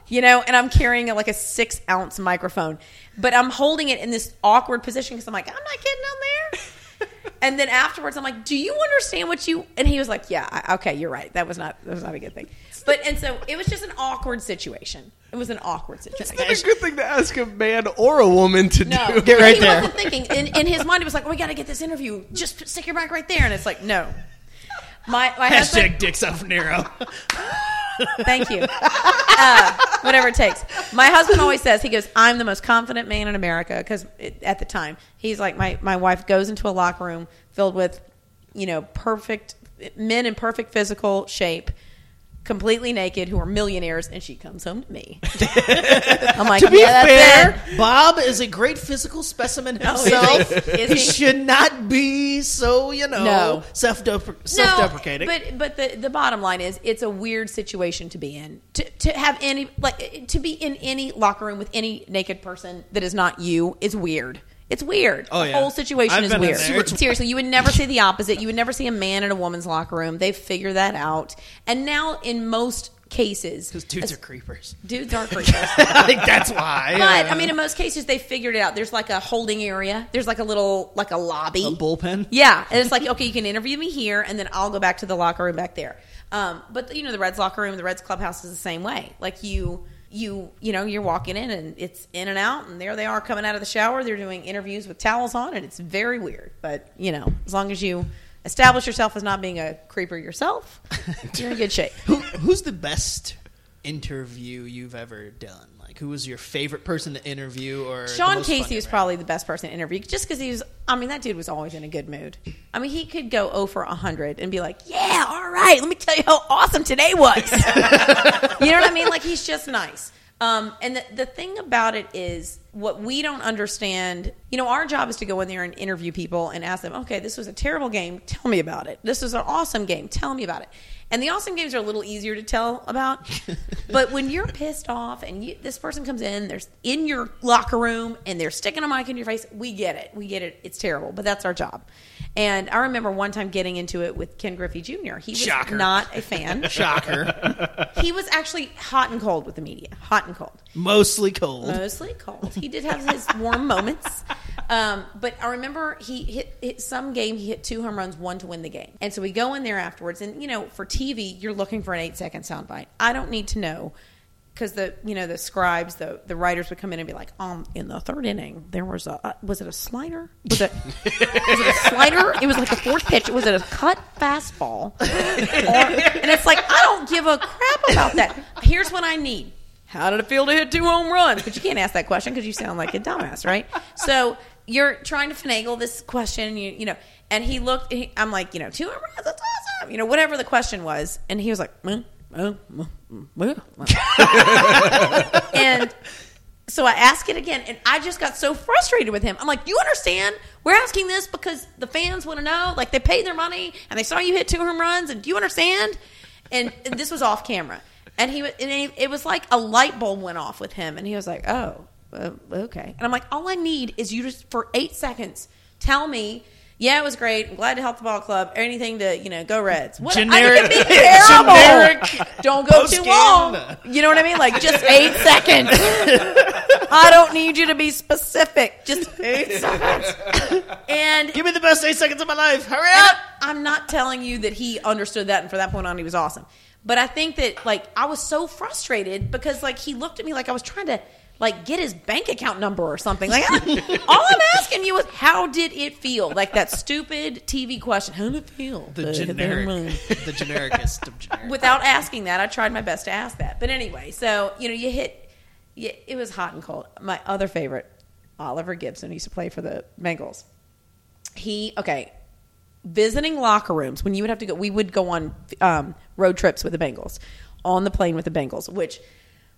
S3: You know, and I'm carrying like a six ounce microphone, but I'm holding it in this awkward position because I'm like, I'm not getting on there. And then afterwards, I'm like, "Do you understand what you?" And he was like, "Yeah, I, okay, you're right. That was not that was not a good thing." But and so it was just an awkward situation. It was an awkward situation.
S1: It's a good thing to ask a man or a woman to
S3: No,
S1: do.
S2: Get right
S3: he
S2: there.
S3: wasn't thinking. In, in his mind, he was like, oh, "We got to get this interview. Just stick your mic right there." And it's like, no. My my
S2: Hashtag
S3: husband.
S2: dicks off Nero.
S3: Thank you. Uh, whatever it takes. My husband always says he goes, "I'm the most confident man in America." Because at the time, he's like, my my wife goes into a locker room filled with, you know, perfect men in perfect physical shape. Completely naked, who are millionaires, and she comes home to me. I'm like,
S2: to be
S3: yeah,
S2: fair. Bob is a great physical specimen
S3: Oh, is
S2: himself.
S3: he? Is
S2: he
S3: he?
S2: should not be so, you know,
S3: No.
S2: self self-deprecating.
S3: No, but but the the bottom line is it's a weird situation to be in. To to have any like to be in any locker room with any naked person that is not you is weird. It's weird.
S2: Oh,
S3: the
S2: yeah.
S3: whole situation
S2: I've
S3: is
S2: been in
S3: weird.
S2: there.
S3: Seriously, you would never see the opposite. You would never see a man in a woman's locker room. They figure that out. And now in most cases,
S2: Because dudes are creepers.
S3: dudes are creepers.
S2: I think that's why.
S3: But I mean, in most cases, they figured it out. There's like a holding area. There's like a little like a lobby,
S2: a bullpen.
S3: yeah, and it's like okay, you can interview me here, and then I'll go back to the locker room back there. Um, but you know, the Reds locker room, the Reds clubhouse is the same way. Like you, you, you know, you're walking in, and it's in and out, and there they are coming out of the shower. They're doing interviews with towels on, and it's very weird. But you know, as long as you establish yourself as not being a creeper yourself, you're in good shape.
S2: Who, who's the best interview you've ever done? Like, who was your favorite person to interview? Or
S3: Sean Casey was probably the best person to interview just because he was. I mean, that dude was always in a good mood. I mean, he could go over hundred and be like, "Yeah, all right, let me tell you how awesome today was." you know what I mean? Like he's just nice. Um, and the, the thing about it is, what we don't understand, you know, our job is to go in there and interview people and ask them, okay, this was a terrible game. Tell me about it. This was an awesome game. Tell me about it. And the awesome games are a little easier to tell about. but when you're pissed off and you, this person comes in, they're in your locker room and they're sticking a mic in your face, we get it. We get it. It's terrible, but that's our job. And I remember one time getting into it with Ken Griffey Jr. He was
S2: Shocker.
S3: not a fan.
S2: Shocker.
S3: he was actually hot and cold with the media. Hot and cold.
S2: Mostly cold.
S3: Mostly cold. He did have his warm moments. Um, but I remember he hit, hit some game, he hit two home runs, one to win the game. And so we go in there afterwards. And, you know, for TV, you're looking for an eight second soundbite. I don't need to know because the you know the scribes the the writers would come in and be like um in the third inning there was a uh, was it a slider? Was it was it a slider? It was like a fourth pitch. Was it a cut fastball? Or, and it's like I don't give a crap about that. Here's what I need. How did it feel to hit two home runs? But you can't ask that question because you sound like a dumbass right? So you're trying to finagle this question you you know. And he looked he, I'm like you know two home runs that's you know whatever the question was and he was like mm, mm, mm, and so I ask it again, and I just got so frustrated with him. I'm like, Do "You understand? We're asking this because the fans want to know. Like, they paid their money and they saw you hit two home runs, and do you understand?" and this was off camera, and he and he- it was like a light bulb went off with him, and he was like, "Oh, uh, okay," and I'm like, "All I need is you just for eight seconds tell me." Yeah, it was great. I'm glad to help the ball club. Anything to you know, go Reds. What,
S2: Generic-
S3: I mean, be terrible.
S2: generic
S3: Don't go too long. You know what I mean? Like just eight seconds. I don't need you to be specific. Just eight seconds. And
S2: Give me the best eight seconds of my life. Hurry up.
S3: I'm not telling you that he understood that, and from that point on, he was awesome. But I think that like I was so frustrated because like he looked at me like I was trying to like get his bank account number or something. Like all I'm asking you is how did it feel? Like that stupid TV question. How did it feel?
S2: The generic, the genericest of generic.
S3: Without asking that, I tried my best to ask that. But anyway, so you know, you hit. You, it was hot and cold. My other favorite, Oliver Gibson, used to play for the Bengals. He okay, visiting locker rooms when you would have to go. We would go on um, road trips with the Bengals, on the plane with the Bengals, which.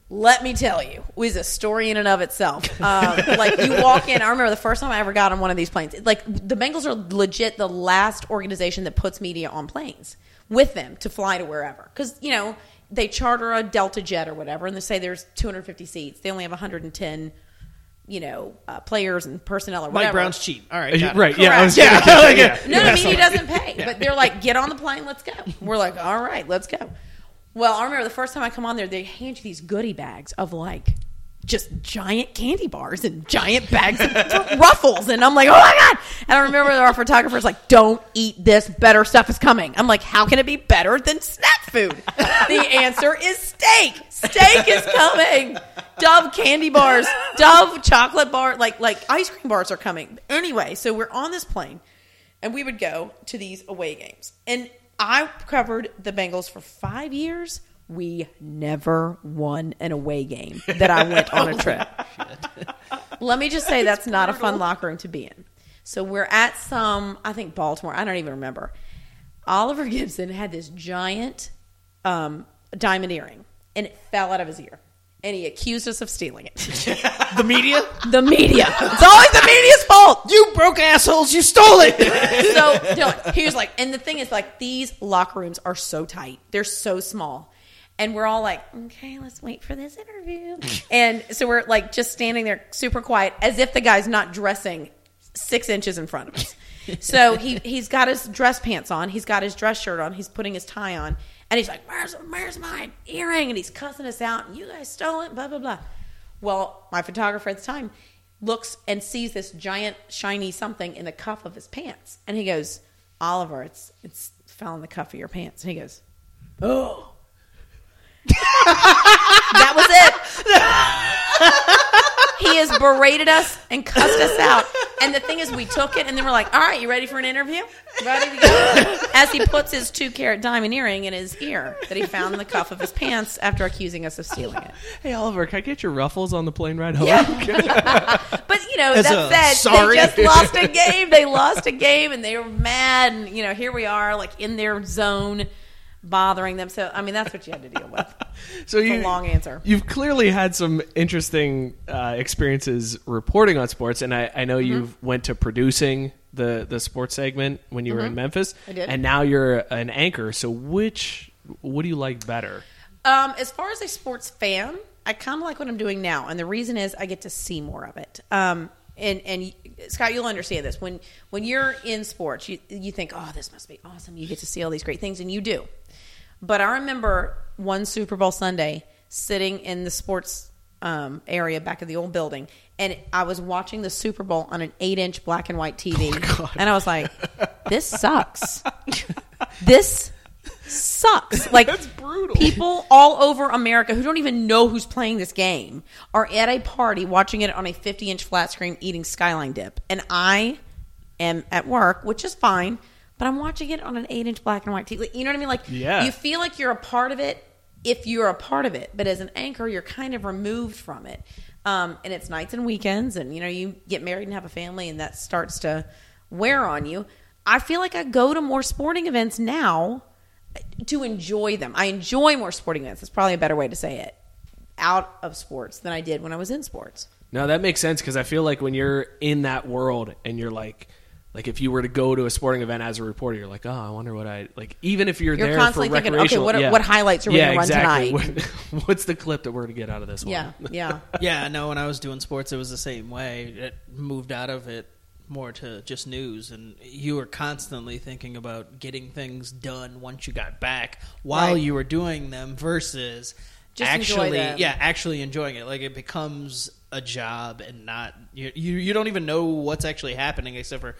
S3: Let me tell you, was a story in and of itself. Um, like you walk in, I remember the first time I ever got on one of these planes. Like the Bengals are legit the last organization that puts media on planes with them to fly to wherever. Because you know they charter a Delta jet or whatever, and they say there's 250 seats. They only have 110, you know, uh, players and personnel or
S2: Mike
S3: whatever.
S2: Brown's cheap. All right, got it.
S1: right? Yeah, I was
S2: Yeah,
S1: gonna-
S2: like,
S1: yeah.
S3: No, the media doesn't pay. But they're like, get on the plane, let's go. We're like, all right, let's go. Well, I remember the first time I come on there, they hand you these goodie bags of like just giant candy bars and giant bags of ruffles. And I'm like, oh my God. And I remember our photographer's like, don't eat this. Better stuff is coming. I'm like, how can it be better than snack food? The answer is steak. Steak is coming. Dove candy bars, Dove chocolate bar, like like ice cream bars are coming. Anyway, so we're on this plane and we would go to these away games. And I covered the Bengals for five years. We never won an away game that I went on a trip. Let me just say that's not a fun locker room to be in. So we're at some, I think Baltimore. I don't even remember. Oliver Gibson had this giant um, diamond earring, and it fell out of his ear. And he accused us of stealing it.
S2: The media?
S3: the media. It's always the media's fault.
S2: You broke assholes. You stole it.
S3: so Dylan, he was like, and the thing is, like, these locker rooms are so tight. They're so small. And we're all like, okay, let's wait for this interview. and so we're like just standing there super quiet as if the guy's not dressing six inches in front of us. So he, he's got his dress pants on, he's got his dress shirt on, he's putting his tie on, and he's like, Where's, where's my earring? And he's cussing us out, and you guys stole it, blah, blah, blah. Well, my photographer at the time looks and sees this giant shiny something in the cuff of his pants. And he goes, Oliver, it's it's fell in the cuff of your pants. And he goes, Oh. that was it. he has berated us and cussed us out. And the thing is, we took it and then we're like, all right, you ready for an interview? Ready to go? As he puts his two carat diamond earring in his ear that he found in the cuff of his pants after accusing us of stealing it.
S1: Hey Oliver, can I get your ruffles on the plane ride home?
S3: But you know,
S2: As
S3: that
S2: a
S3: said,
S2: sorry.
S3: they just lost a game. They lost a game, and they were mad. And you know, here we are, like in their zone, bothering them. So, I mean, that's what you had to deal with.
S1: So
S3: It's
S1: you
S3: a long answer.
S1: You've clearly had some interesting uh, experiences reporting on sports, and I, I know
S3: Mm-hmm.
S1: you've went to producing the the sports segment when you were in Memphis.
S3: Mm-hmm. I did.
S1: and now you're an anchor. So which what do you like better?
S3: Um, as far as a sports fan, I kind of like what I'm doing now, and the reason is I get to see more of it. Um, and and Scott, you'll understand this when when you're in sports, you you think, oh, this must be awesome. You get to see all these great things, and you do. But I remember one Super Bowl Sunday sitting in the sports um, area back of the old building, and I was watching the Super Bowl on an eight-inch black and white TV, and I was like, "This sucks. this sucks. Like
S1: That's brutal.
S3: People all over America who don't even know who's playing this game are at a party watching it on a 50 inch flat screen eating skyline dip. And I am at work, which is fine, but I'm watching it on an 8 inch black and white TV. You know what I mean? Like,
S1: Yeah.
S3: you feel like you're a part of it if you're a part of it. But as an anchor, you're kind of removed from it. Um, and it's nights and weekends, and you know, you get married and have a family, and that starts to wear on you. I feel like I go to more sporting events now to enjoy them. I enjoy more sporting events. That's probably a better way to say it. Out of sports than I did when I was in sports.
S1: No, that makes sense because I feel like when you're in that world and you're like like if you were to go to a sporting event as a reporter, you're like, oh, I wonder what I like. Even if you're,
S3: You're
S1: there
S3: constantly
S1: for
S3: thinking, okay, what
S1: yeah.
S3: what highlights are we
S1: yeah,
S3: gonna run
S1: exactly.
S3: tonight?
S1: What- What's the clip that we're gonna get out of this
S3: Yeah,
S1: one?
S3: yeah.
S2: Yeah, no, when I was doing sports, it was the same way. It moved out of it more to just news, and you were constantly thinking about getting things done once you got back while
S3: Right.
S2: you were doing them versus
S3: Just enjoy
S2: actually,
S3: them.
S2: yeah, actually enjoying it. Like it becomes a job and not you. You, you don't even know what's actually happening except for.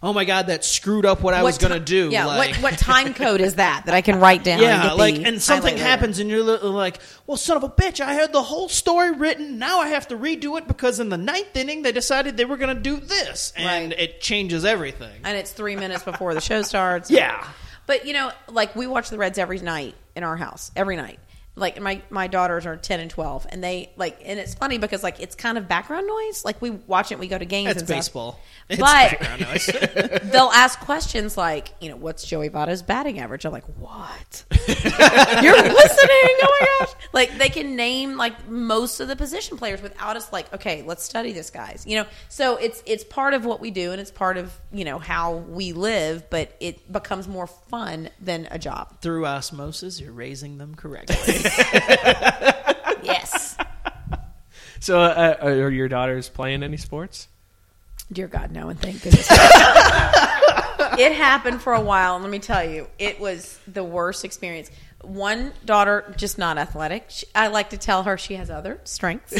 S2: Oh my god, that screwed up what I was gonna do.
S3: Yeah,
S2: like,
S3: what, what time code is that that I can write down?
S2: yeah,
S3: and
S2: like, and something
S3: later?
S2: happens, and you're li- like, "Well, son of a bitch! I had the whole story written. Now I have to redo it because in the ninth inning they decided they were going to do this, and
S3: Right.
S2: it changes everything."
S3: and it's three minutes before the show starts.
S2: Yeah.
S3: But you know, like we watch the Reds every night in our house, every night. Like my my daughters are ten and twelve, and they like, and it's funny because like it's kind of background noise. Like we watch it, we go to games.
S2: It's
S3: and stuff.
S2: baseball. It's
S3: but
S2: background noise.
S3: they'll ask questions like, you know, what's Joey Votto's batting average? I'm like, what? You're listening? Oh my gosh! Like they can name like most of the position players without us like, okay, let's study this guys. You know, so it's it's part of what we do and it's part of you know how we live, but it becomes more fun than a job.
S2: Through osmosis, you're raising them correctly.
S3: Yes.
S1: So, uh, are your daughters playing any sports?
S3: Dear God, no, and thank goodness. it happened for a while, and let me tell you, it was the worst experience. One daughter, just not athletic. She, I like to tell her she has other strengths.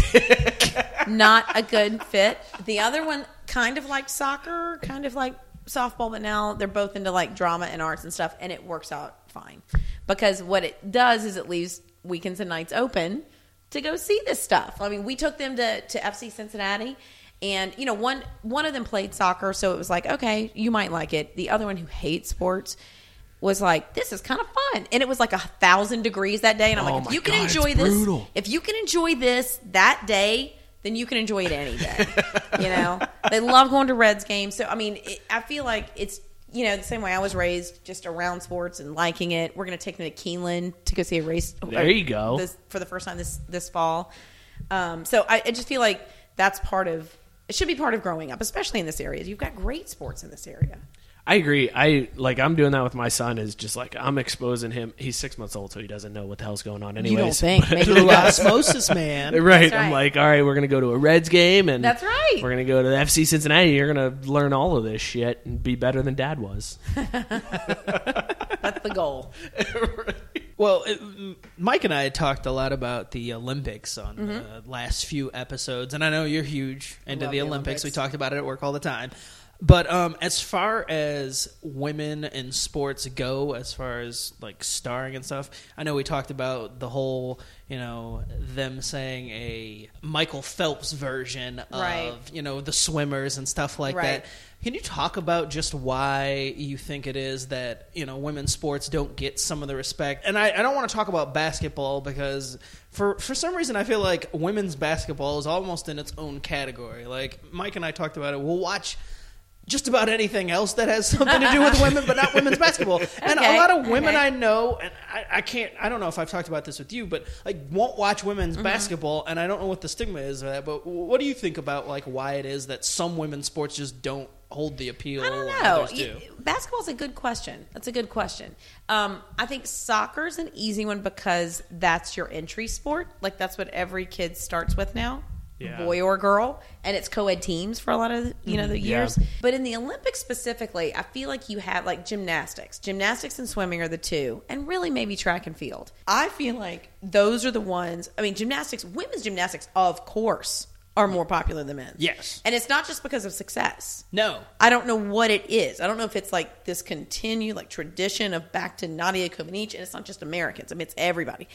S3: not a good fit. The other one kind of like soccer, kind of like softball, but now they're both into like drama and arts and stuff, and it works out fine. Because what it does is it leaves weekends and nights open to go see this stuff. I mean, we took them to, to FC Cincinnati. And you know, one one of them played soccer, so it was like, okay, you might like it. The other one who hates sports was like, this is kind of fun, and it was like a thousand degrees that day. And I'm
S1: Oh
S3: like, if you can
S1: God, it's
S3: enjoy this,
S1: brutal.
S3: if you can enjoy this that day, then you can enjoy it any day. you know, they love going to Reds games. So I mean, it, I feel like it's you know the same way I was raised, just around sports and liking it. We're gonna take them to Keeneland to go see a race.
S1: There you go.
S3: This, for the first time this this fall. Um, so I, I just feel like that's part of it should be part of growing up, especially in this area. You've got great sports in this area.
S1: I agree. I like I'm doing that with my son. Is just like I'm exposing him. He's six months old, so he doesn't know what the hell's going on. Anyways,
S3: you don't think maybe
S2: Through osmosis, man.
S1: right?
S3: That's
S1: I'm like, all right, we're gonna go to a Reds game, and
S3: That's right.
S1: We're gonna go to the FC Cincinnati. You're gonna learn all of this shit and be better than Dad was.
S3: that's the goal.
S2: Well, it, Mike and I had talked a lot about the Olympics on
S3: Mm-hmm.
S2: the last few episodes, and I know you're huge into
S3: love
S2: the
S3: the
S2: Olympics.
S3: Olympics.
S2: We talked about it at work all the time. But um, as far as women in sports go, as far as like starring and stuff, I know we talked about the whole, you know, them saying a Michael Phelps version of,
S3: Right.
S2: you know, the swimmers and stuff like
S3: Right.
S2: that. Can you talk about just why you think it is that you know women's sports don't get some of the respect? And I, I don't want to talk about basketball because for for some reason I feel like women's basketball is almost in its own category. Like Mike and I talked about it. We'll watch just about anything else that has something to do with women, but not women's basketball. And a lot of women
S3: okay.
S2: I know, and I, I can't, I don't know if I've talked about this with you, but like won't watch women's
S3: Mm-hmm.
S2: basketball, and I don't know what the stigma is of that. But what do you think about like why it is that some women's sports just don't hold the appeal?
S3: I don't know.
S2: do?
S3: Basketball's a good question. That's a good question. Um, I think soccer's an easy one because that's your entry sport. Like that's what every kid starts with now,
S1: Yeah.
S3: boy or girl, and it's co-ed teams for a lot of you know the mm-hmm.
S1: Yeah.
S3: years. But in the Olympics specifically, I feel like you have like gymnastics. Gymnastics and swimming are the two, and really maybe track and field. I feel like those are the ones. I mean, gymnastics, women's gymnastics, of course, are more popular than men's.
S2: Yes.
S3: and it's not just because of success.
S2: No.
S3: I don't know what it is. I don't know if it's like this continued like tradition of back to Nadia Comaneci, and it's not just Americans. I mean, it's everybody.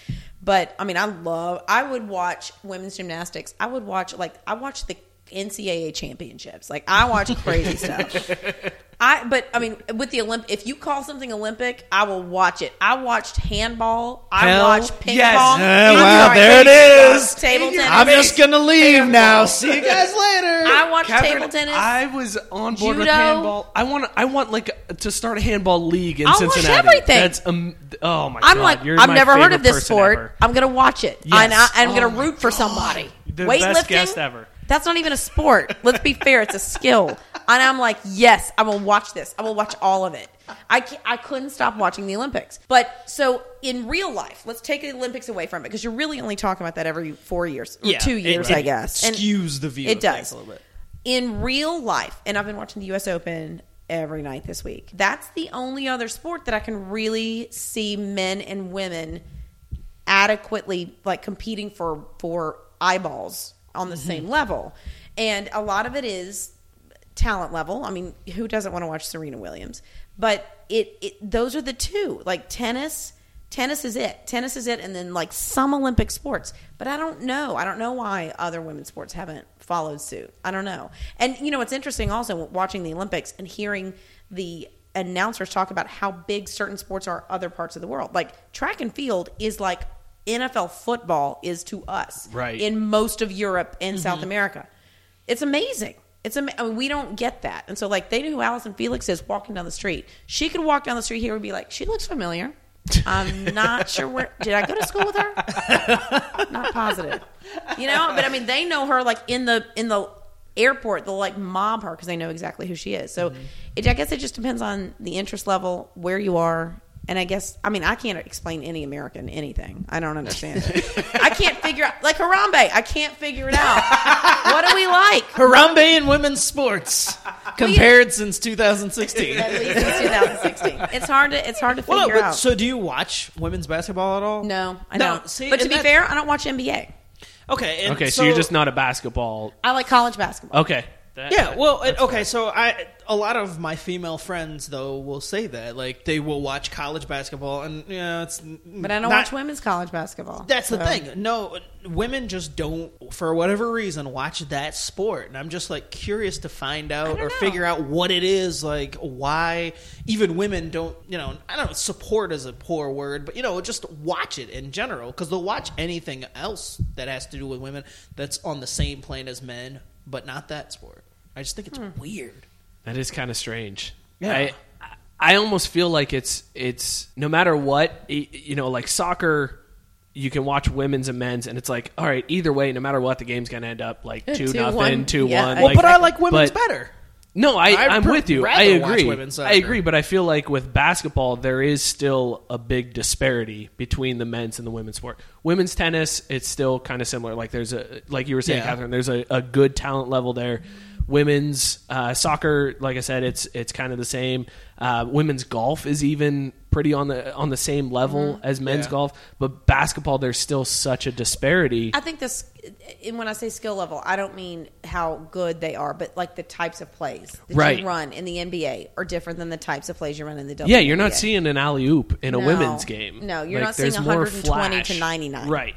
S3: But I mean, I love. I would watch women's gymnastics. I would watch like I watch the NCAA championships. Like I watch crazy stuff. I but I mean with the Olymp if you call something Olympic, I will watch it. I watched handball. I
S2: Hell
S3: watched ping
S1: yes.
S3: pong. I'm
S2: wow,
S3: sorry,
S2: there it
S3: table- tennis.
S2: I'm just gonna leave
S3: Handball.
S2: now. See you guys later.
S3: I watched
S1: Catherine,
S3: table tennis.
S1: I was on board with handball. I want. I want like to start a handball league in
S3: I'll watch
S1: Cincinnati.
S3: everything.
S1: That's um. Oh my god.
S3: I'm
S1: god!
S3: like,
S1: you're
S3: I've
S1: my
S3: never heard of this sport.
S1: ever.
S3: I'm going to watch it.
S1: Yes.
S3: And I, I'm
S1: Oh
S3: going to
S1: my
S3: root for somebody.
S1: The
S3: Weightlifting.
S1: best guest ever.
S3: That's not even a sport. Let's be fair; it's a skill. And I'm like, yes, I will watch this. I will watch all of it. I I couldn't stop watching the Olympics. But so in real life, let's take the Olympics away from it because you're really only talking about that every four years, or
S2: Yeah,
S3: two years,
S2: it
S3: I guess. And
S2: skews the view
S3: It does
S2: a little bit.
S3: in real life, and I've been watching the U.S. Open every night this week. That's the only other sport that I can really see men and women adequately like competing for for eyeballs on the same mm-hmm. level, and a lot of it is talent level. I mean, who doesn't want to watch Serena Williams? But it, it those are the two. Like tennis, tennis is it. Tennis is it, and then like some Olympic sports. But I don't know. I don't know why other women's sports haven't followed suit. I don't know. And you know, it's interesting also watching the Olympics and hearing the announcers talk about how big certain sports are other parts of the world. Like track and field is like NFL football is to us
S1: Right.
S3: in most of Europe and South mm-hmm. America. It's amazing. It's ama- I mean, we don't get that, and so like they knew who Allyson Felix is walking down the street. She could walk down the street here and be like, "She looks familiar." I'm not sure where. Did I go to school with her? not positive. You know, but I mean, they know her like in the in the airport. They'll like mob her because they know exactly who she is. So, mm-hmm. it, I guess it just depends on the interest level, where you are, and I guess I mean I can't explain any American anything. I don't understand it. I can't figure out like Harambe. I can't figure it out. what do we like?
S2: Harambe in women's sports compared since 2016.
S3: At least since 2016. It's hard to it's hard to figure
S2: Well, but
S3: out.
S2: so do you watch women's basketball at all?
S3: no, I
S2: No,
S3: don't.
S2: see,
S3: but to be fair, I don't watch NBA.
S2: Okay. And
S1: Okay, so, you're just not a basketball.
S3: I like college basketball.
S1: Okay. That-
S2: Yeah, well, it- okay. So I, a lot of my female friends though will say that like they will watch college basketball, and you know, it's
S3: But I don't
S2: not-
S3: watch women's college basketball.
S2: That's the thing. No, women just don't, for whatever reason, watch that sport, and I'm just like curious to find out or
S3: know.
S2: figure out what it is, like why even women don't, you know, I don't know, support is a poor word, but you know, just watch it in general because they'll watch anything else that has to do with women that's on the same plane as men, but not that sport. I just think it's
S3: Hmm.
S2: weird.
S1: That is kind of strange.
S2: Yeah.
S1: I, I almost feel like it's it's no matter what you know, like soccer. You can watch women's and men's, and it's like, all right, either way, no matter what, the game's gonna end up like
S3: Yeah,
S1: two,
S3: 2-1.
S1: nothing, two
S3: Yeah,
S1: one.
S3: I-
S2: Well,
S1: like-
S2: but I like women's
S1: but-
S2: better.
S1: No, I,
S2: I'd
S1: I'm with you. I agree.
S2: women's
S1: I agree, but I feel like with basketball, there is still a big disparity between the men's and the women's sport. Women's tennis, it's still kind of similar. Like there's a, like you were saying,
S2: Yeah.
S1: Catherine, there's a, a good talent level there. Women's uh, soccer, like I said, it's it's kind of the same. Uh, women's golf is even pretty on the on the same level as men's
S2: Yeah.
S1: golf, but basketball, there's still such a disparity.
S3: I think this, and when I say skill level, I don't mean how good they are, but like the types of plays that
S1: Right.
S3: you run in the NBA are different than the types of plays you run in the WNBA.
S1: yeah, you're not seeing an alley oop in a
S3: No.
S1: women's game.
S3: No, you're
S1: Like,
S3: not seeing
S1: there's more
S3: 120 to 99.
S1: Right.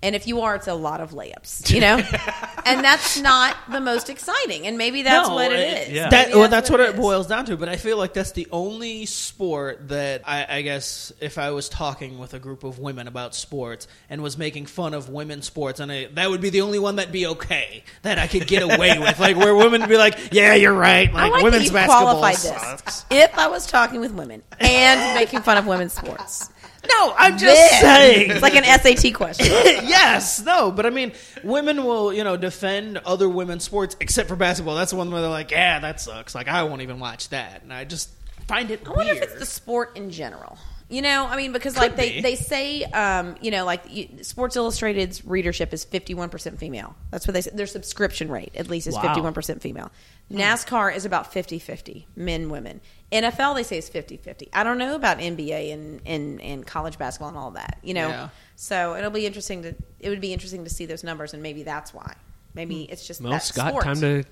S3: And if you are, it's a lot of layups, you know? and that's not the most exciting. And maybe that's
S2: No,
S3: what it
S2: it-
S3: is.
S1: yeah.
S2: That,
S3: Maybe
S2: well, that's what it boils down to. But I feel like that's the only sport that I, I guess if I was talking with a group of women about sports and was making fun of women's sports, and I, that would be the only one that'd be okay that I could get away with, like where women would be like, "Yeah, you're right."
S3: I
S2: Like,
S3: like
S2: women's
S3: that you
S2: basketball
S3: qualified
S2: sucks.
S3: this. If I was talking with women and making fun of women's sports,
S2: No, I'm just
S3: then
S2: saying.
S3: it's like an SAT question.
S2: yes, no, but I mean, women will, you know, defend other women's sports except for basketball. That's the one where they're like, "Yeah, that sucks." Like, I won't even watch that, and I just find it
S3: I wonder
S2: weird.
S3: if it's the sport in general. You know, I mean, because like they,
S2: be.
S3: they say, um, you know, like you, Sports Illustrated's readership is fifty one percent female. That's what they say. Their subscription rate, at least, is
S1: Wow.
S3: fifty one percent female. NASCAR is about 50-50, men women. NFL they say is 50-50. I don't know about NBA and, and and college basketball and all that. You know,
S2: Yeah.
S3: so it'll be interesting to it would be interesting to see those numbers, and maybe that's why. Maybe it's just
S1: Well,
S3: that
S1: Scott,
S3: sport.
S1: time to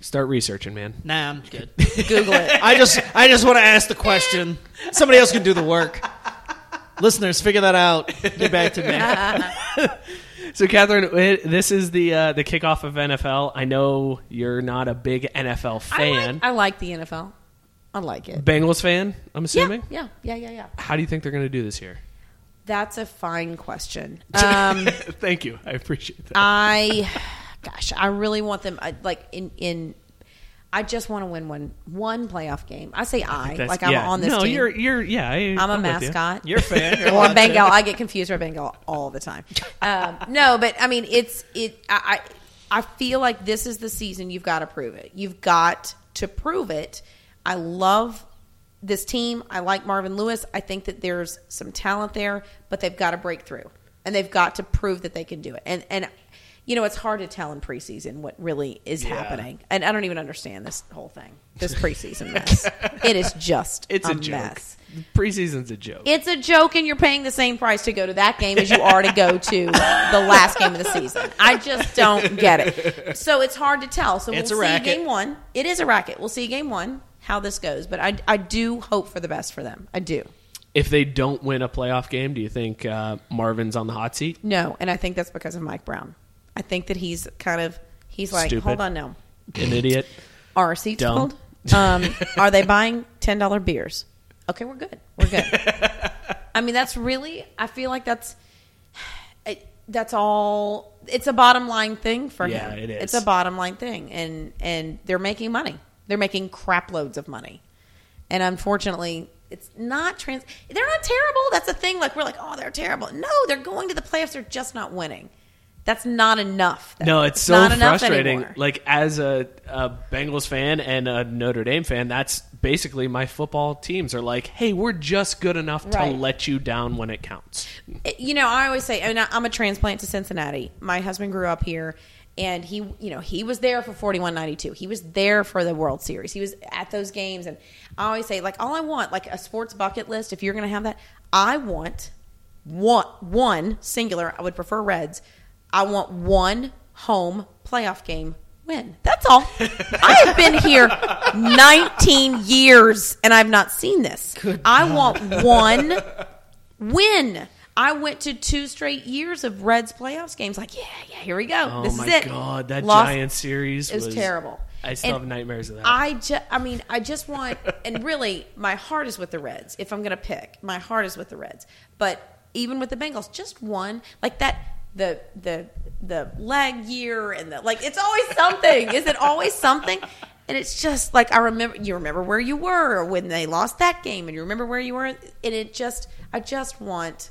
S1: start researching, man.
S2: Nah, I'm good.
S3: Google it.
S2: I just I just want to ask the question. Somebody else can do the work. Listeners, figure that out. Get back to me.
S1: So, Catherine, it- this is the uh, the kickoff of NFL. I know you're not a big NFL
S3: I
S1: fan.
S3: like, I like the NFL. I like it.
S1: Bengals fan, I'm assuming.
S3: Yeah, yeah, yeah, yeah, yeah.
S1: How do you think they're going to do this year?
S3: That's a fine question. Um,
S1: Thank you. I appreciate that.
S3: I, gosh, I really want them. I, like in in, I just want to win one one playoff game. I say I,
S1: That's-
S3: like I'm
S1: yeah.
S3: on this
S1: No,
S3: team.
S1: you're you're yeah. I,
S3: I'm a
S1: with you.
S3: mascot.
S2: You're a fan. You're
S3: or
S2: allowed to.
S3: Bengal. I get confused for Bengal all the time. Um, no, but I mean, it's it. I, I I feel like this is the season you've got to prove it. You've got to prove it. I love this team. I like Marvin Lewis. I think that there's some talent there, but they've got to break through. And they've got to prove that they can do it. And and you know, it's hard to tell in preseason what really is happening. And I don't even understand this whole thing. This preseason mess. it is just
S1: It's a,
S3: a,
S1: joke.
S3: mess.
S1: Preseason's a joke.
S3: It's a joke, and you're paying the same price to go to that game as you are to go to the last game of the season. I just don't get it. So it's hard to tell. So
S2: It's
S3: we'll see
S2: racket.
S3: game one. It is a racket. We'll see game one how this goes. But I, I do hope for the best for them. I do.
S1: if they don't win a playoff game, do you think uh, Marvin's on the hot seat?
S3: No, and I think that's because of Mike Brown. I think that he's kind of he's like,
S1: Stupid.
S3: hold on, no.
S1: An idiot.
S3: Are seats
S1: Dumb.
S3: Um, are they buying ten dollar beers? Okay, we're good. We're good. I mean, that's really. I feel like that's. It, that's all. It's a bottom line thing for
S1: Yeah,
S3: him.
S1: it is.
S3: It's a bottom line thing, and and they're making money. They're making crap loads of money, and unfortunately, it's not trans. They're not terrible. That's the thing. Like we're like, oh, they're terrible. No, they're going to the playoffs. They're just not winning. That's not enough.
S1: No, it's so
S3: not enough
S1: frustrating. Like as a, a Bengals fan and a Notre Dame fan, that's basically my football teams are like, "Hey, we're just good enough to let you down when it counts."
S3: you know, I always say, and I- I'm a transplant to Cincinnati. My husband grew up here, and he, you know, he was there for 4192. He was there for the World Series. He was at those games, and I always say, like, all I want, like a sports bucket list. If you're going to have that, I want one, one singular. I would prefer Reds. I want one home playoff game win. That's all. I have been here 19 years, and I've not seen this. I want one win. I went to two straight years of Reds playoffs games. Like, yeah, yeah, here we go.
S1: Oh
S3: this
S1: my
S3: is it.
S1: god, that
S3: Lost-
S1: Giant series
S3: it was,
S1: was
S3: terrible.
S1: I still
S3: And
S1: have nightmares of that.
S3: I just, I mean, I just want, and really, my heart is with the Reds. If I'm going to pick, my heart is with the Reds. But even with the Bengals, just one like that. The the the leg year and the like. It's always something. is it always something? And it's just like I remember. You remember where you were when they lost that game, and you remember where you were. And it just, I just want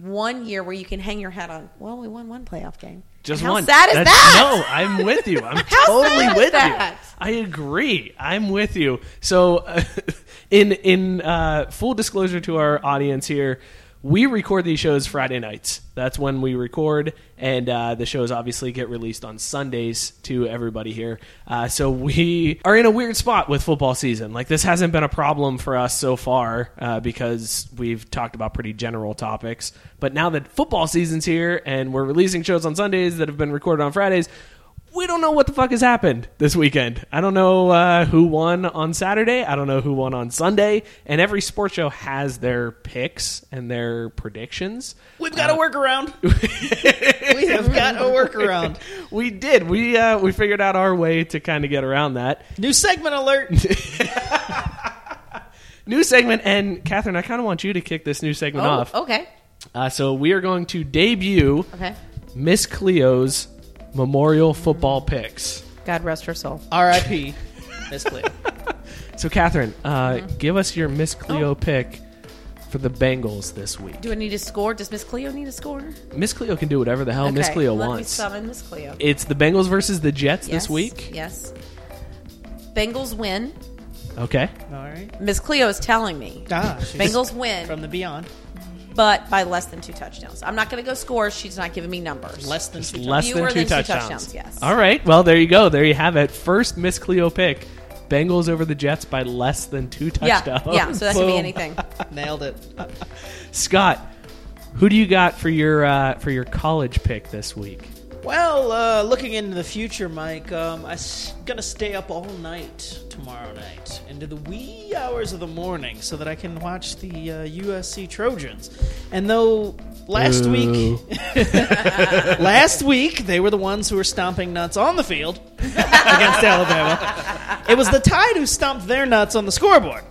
S3: one year where you can hang your hat on. Well, we won one playoff game.
S1: Just
S3: how
S1: one.
S3: sad is
S1: That's-
S3: that?
S1: No, I'm with you. I'm totally with
S3: that?
S1: you. I agree. I'm with you. So, uh, in in uh, full disclosure to our audience here, we record these shows Friday nights. That's when we record, and uh, the shows obviously get released on Sundays to everybody here. Uh, so we are in a weird spot with football season. Like this hasn't been a problem for us so far uh, because we've talked about pretty general topics. But now that football season's here and we're releasing shows on Sundays that have been recorded on Fridays, we don't know what the fuck has happened this weekend. I don't know uh, who won on Saturday. I don't know who won on Sunday. And every sports show has their picks and their predictions.
S2: We've got a workaround. we have got a workaround.
S1: We did. We uh, we figured out our way to kind of get around that.
S2: New segment alert.
S1: New segment, and Catherine, I kind of want you to kick this new segment
S3: Oh,
S1: off.
S3: okay,
S1: Uh, so we are going to debut
S3: okay.
S1: Miss Cleo's Memorial Football Picks.
S3: God rest her soul.
S2: R.I.P. Miss Cleo.
S1: So, Catherine, uh,
S3: Mm-hmm.
S1: give us your Miss Cleo
S3: Oh.
S1: pick for the Bengals this week.
S3: Do I need to score? Does Miss Cleo need a score?
S1: Miss Cleo can do whatever the hell Miss
S3: Okay,
S1: Cleo
S3: let me
S1: wants.
S3: summon Miss Cleo.
S1: It's the Bengals versus the Jets
S3: Yes,
S1: this week.
S3: Yes. Bengals win.
S1: Okay.
S2: All right.
S3: Miss Cleo is telling me.
S2: Ah, she's
S3: Bengals win,
S2: from the beyond.
S3: But by less than two touchdowns. I'm not going to go scores. She's not giving me numbers.
S2: Less than two.
S1: Less than two
S3: than two
S1: touchdowns.
S3: touchdowns, yes.
S1: All right. Well, there you go. There you have it. First Miss Cleo pick. Bengals over the Jets by less than two touchdowns.
S3: yeah. yeah So that could be anything.
S2: Nailed it.
S1: Scott, who do you got for your uh, for your college pick this week?
S2: Well, uh, looking into the future, Mike, um, I'm gonna stay up all night tomorrow night into the wee hours of the morning so that I can watch the uh, USC Trojans. And though last
S1: Boo.
S2: week, last week they were the ones who were stomping nuts on the field against Alabama, it was the Tide who stomped their nuts on the scoreboard.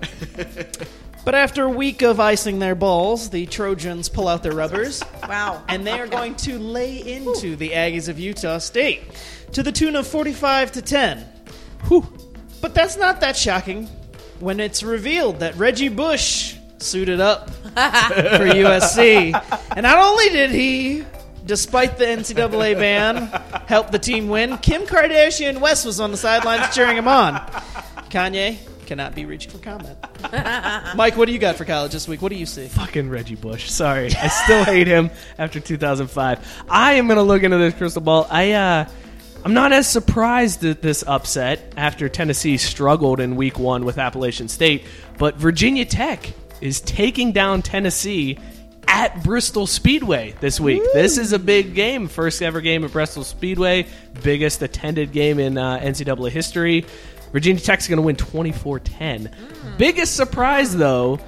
S2: But after a week of icing their balls, the Trojans pull out their rubbers
S3: Wow.
S2: and they are going to lay into the Aggies of Utah State to the tune of 45 to 10. Whew. But that's not that shocking when it's revealed that Reggie Bush suited up for USC. And not only did he despite the NCAA ban, help the team win. Kim Kardashian West was on the sidelines cheering him on. Kanye cannot be reached for comment. Mike, what do you got for college this week? What do you see?
S1: Fucking Reggie Bush. Sorry, I still hate him after 2005. I am gonna look into this crystal ball. I uh, I'm not as surprised at this upset after Tennessee struggled in Week One with Appalachian State, but Virginia Tech is taking down Tennessee at Bristol Speedway this week. This is a big game, first ever game at Bristol Speedway, biggest attended game in uh, NCAA history. Virginia Tech's going to win 24-10. Biggest surprise though,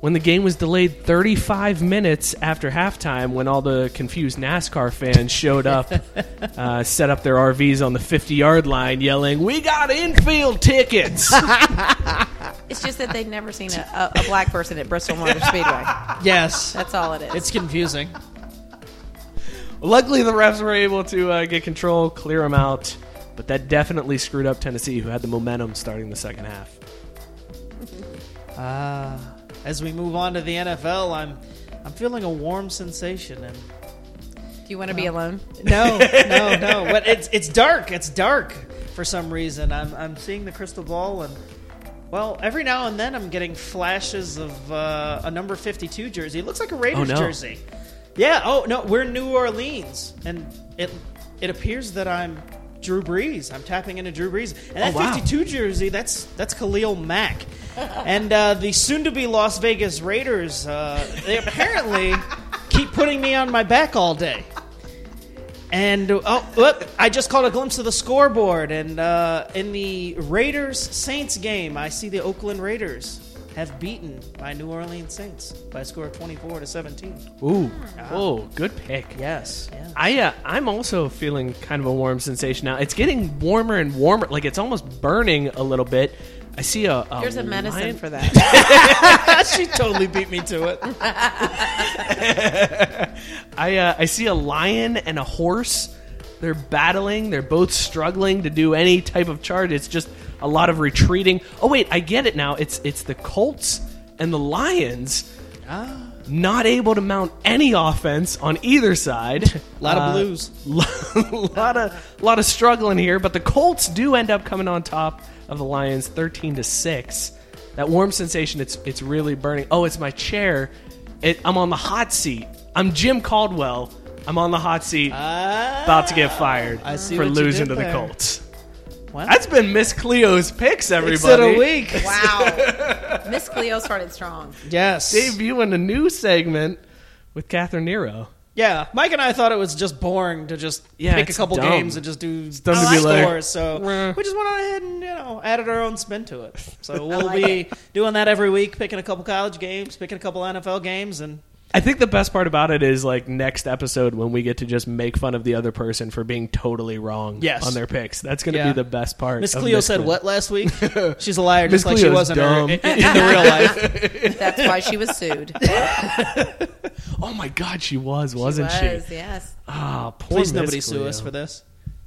S1: when the game was delayed 35 minutes after halftime when all the confused NASCAR fans showed up, uh, set up their RVs on the 50 yard line yelling, We got infield tickets!
S3: It's just that they've never seen a, a, a black person at Bristol Motor Speedway.
S2: Yes.
S3: That's all it is.
S2: It's confusing.
S1: Luckily, the refs were able to uh, get control, clear them out, but that definitely screwed up Tennessee, who had the momentum starting the second half.
S2: Uh, as we move on to the NFL, I'm I'm feeling a warm sensation and
S3: Do you want to be alone?
S2: no, no, no. But it's it's dark. It's dark for some reason. I'm I'm seeing the crystal ball and well, every now and then I'm getting flashes of uh, a number 52 jersey. It looks like a Raiders
S1: no.
S2: jersey. Yeah. Oh no, we're in New Orleans, and it it appears that I'm Drew Brees. I'm tapping into Drew Brees, and that
S1: Oh, wow.
S2: 52 jersey that's that's Khalil Mack, and uh, the soon-to-be Las Vegas Raiders. Uh, they apparently keep putting me on my back all day. And oh, whoop, I just caught a glimpse of the scoreboard, and uh, in the Raiders Saints game, I see the Oakland Raiders have beaten my New Orleans Saints by a score of twenty-four to seventeen.
S1: Ooh, oh, good pick.
S2: Yes, yeah.
S1: I uh, I'm also feeling kind of a warm sensation now. It's getting warmer and warmer, like it's almost burning a little bit. I see a, a
S3: There's a medicine
S1: lion-
S3: for that.
S2: she totally beat me to it.
S1: I uh, I see a lion and a horse. They're battling. They're both struggling to do any type of charge. It's just a lot of retreating. Oh wait, I get it now. It's it's the Colts and the Lions. Not able to mount any offense on either side.
S2: A lot of
S1: Uh,
S2: blues.
S1: a lot of lot of struggling here, but the Colts do end up coming on top of the Lions, thirteen to six. That warm sensation, it's it's really burning. Oh, it's my chair. It, I'm on the hot seat. I'm Jim Caldwell. I'm on the hot seat, about to get fired for losing to the
S2: there.
S1: Colts.
S2: Wow.
S1: That's been Miss Cleo's picks,
S2: Picks of
S1: everybody.
S2: the week.
S3: wow. Miss Cleo started strong.
S2: Yes.
S1: Debuting a new segment with Catherine Nero.
S2: Yeah, Mike and I thought it was just boring to just
S1: Yeah,
S2: pick a couple
S1: dumb.
S2: games and just do
S1: dumb to
S2: scores.
S1: like,
S2: so
S1: "Meh."
S2: we just went on ahead and you know added our own spin to it. So we'll
S3: like
S2: be doing that every week, picking a couple college games, picking a couple NFL games, and
S1: I think the best part about it is like next episode when we get to just make fun of the other person for being totally wrong
S2: Yes.
S1: on their picks. That's going to
S2: Yeah.
S1: be the best part.
S2: Miss Cleo said what last week? She's a liar,
S1: Miss
S2: just like she
S1: Cleo's
S2: was in, her, in, in the real life.
S3: That's why she was sued.
S1: Oh my god, she was, wasn't she?
S3: was, yes.
S1: Ah, poor
S2: Please
S1: Miss
S2: nobody sue us for this.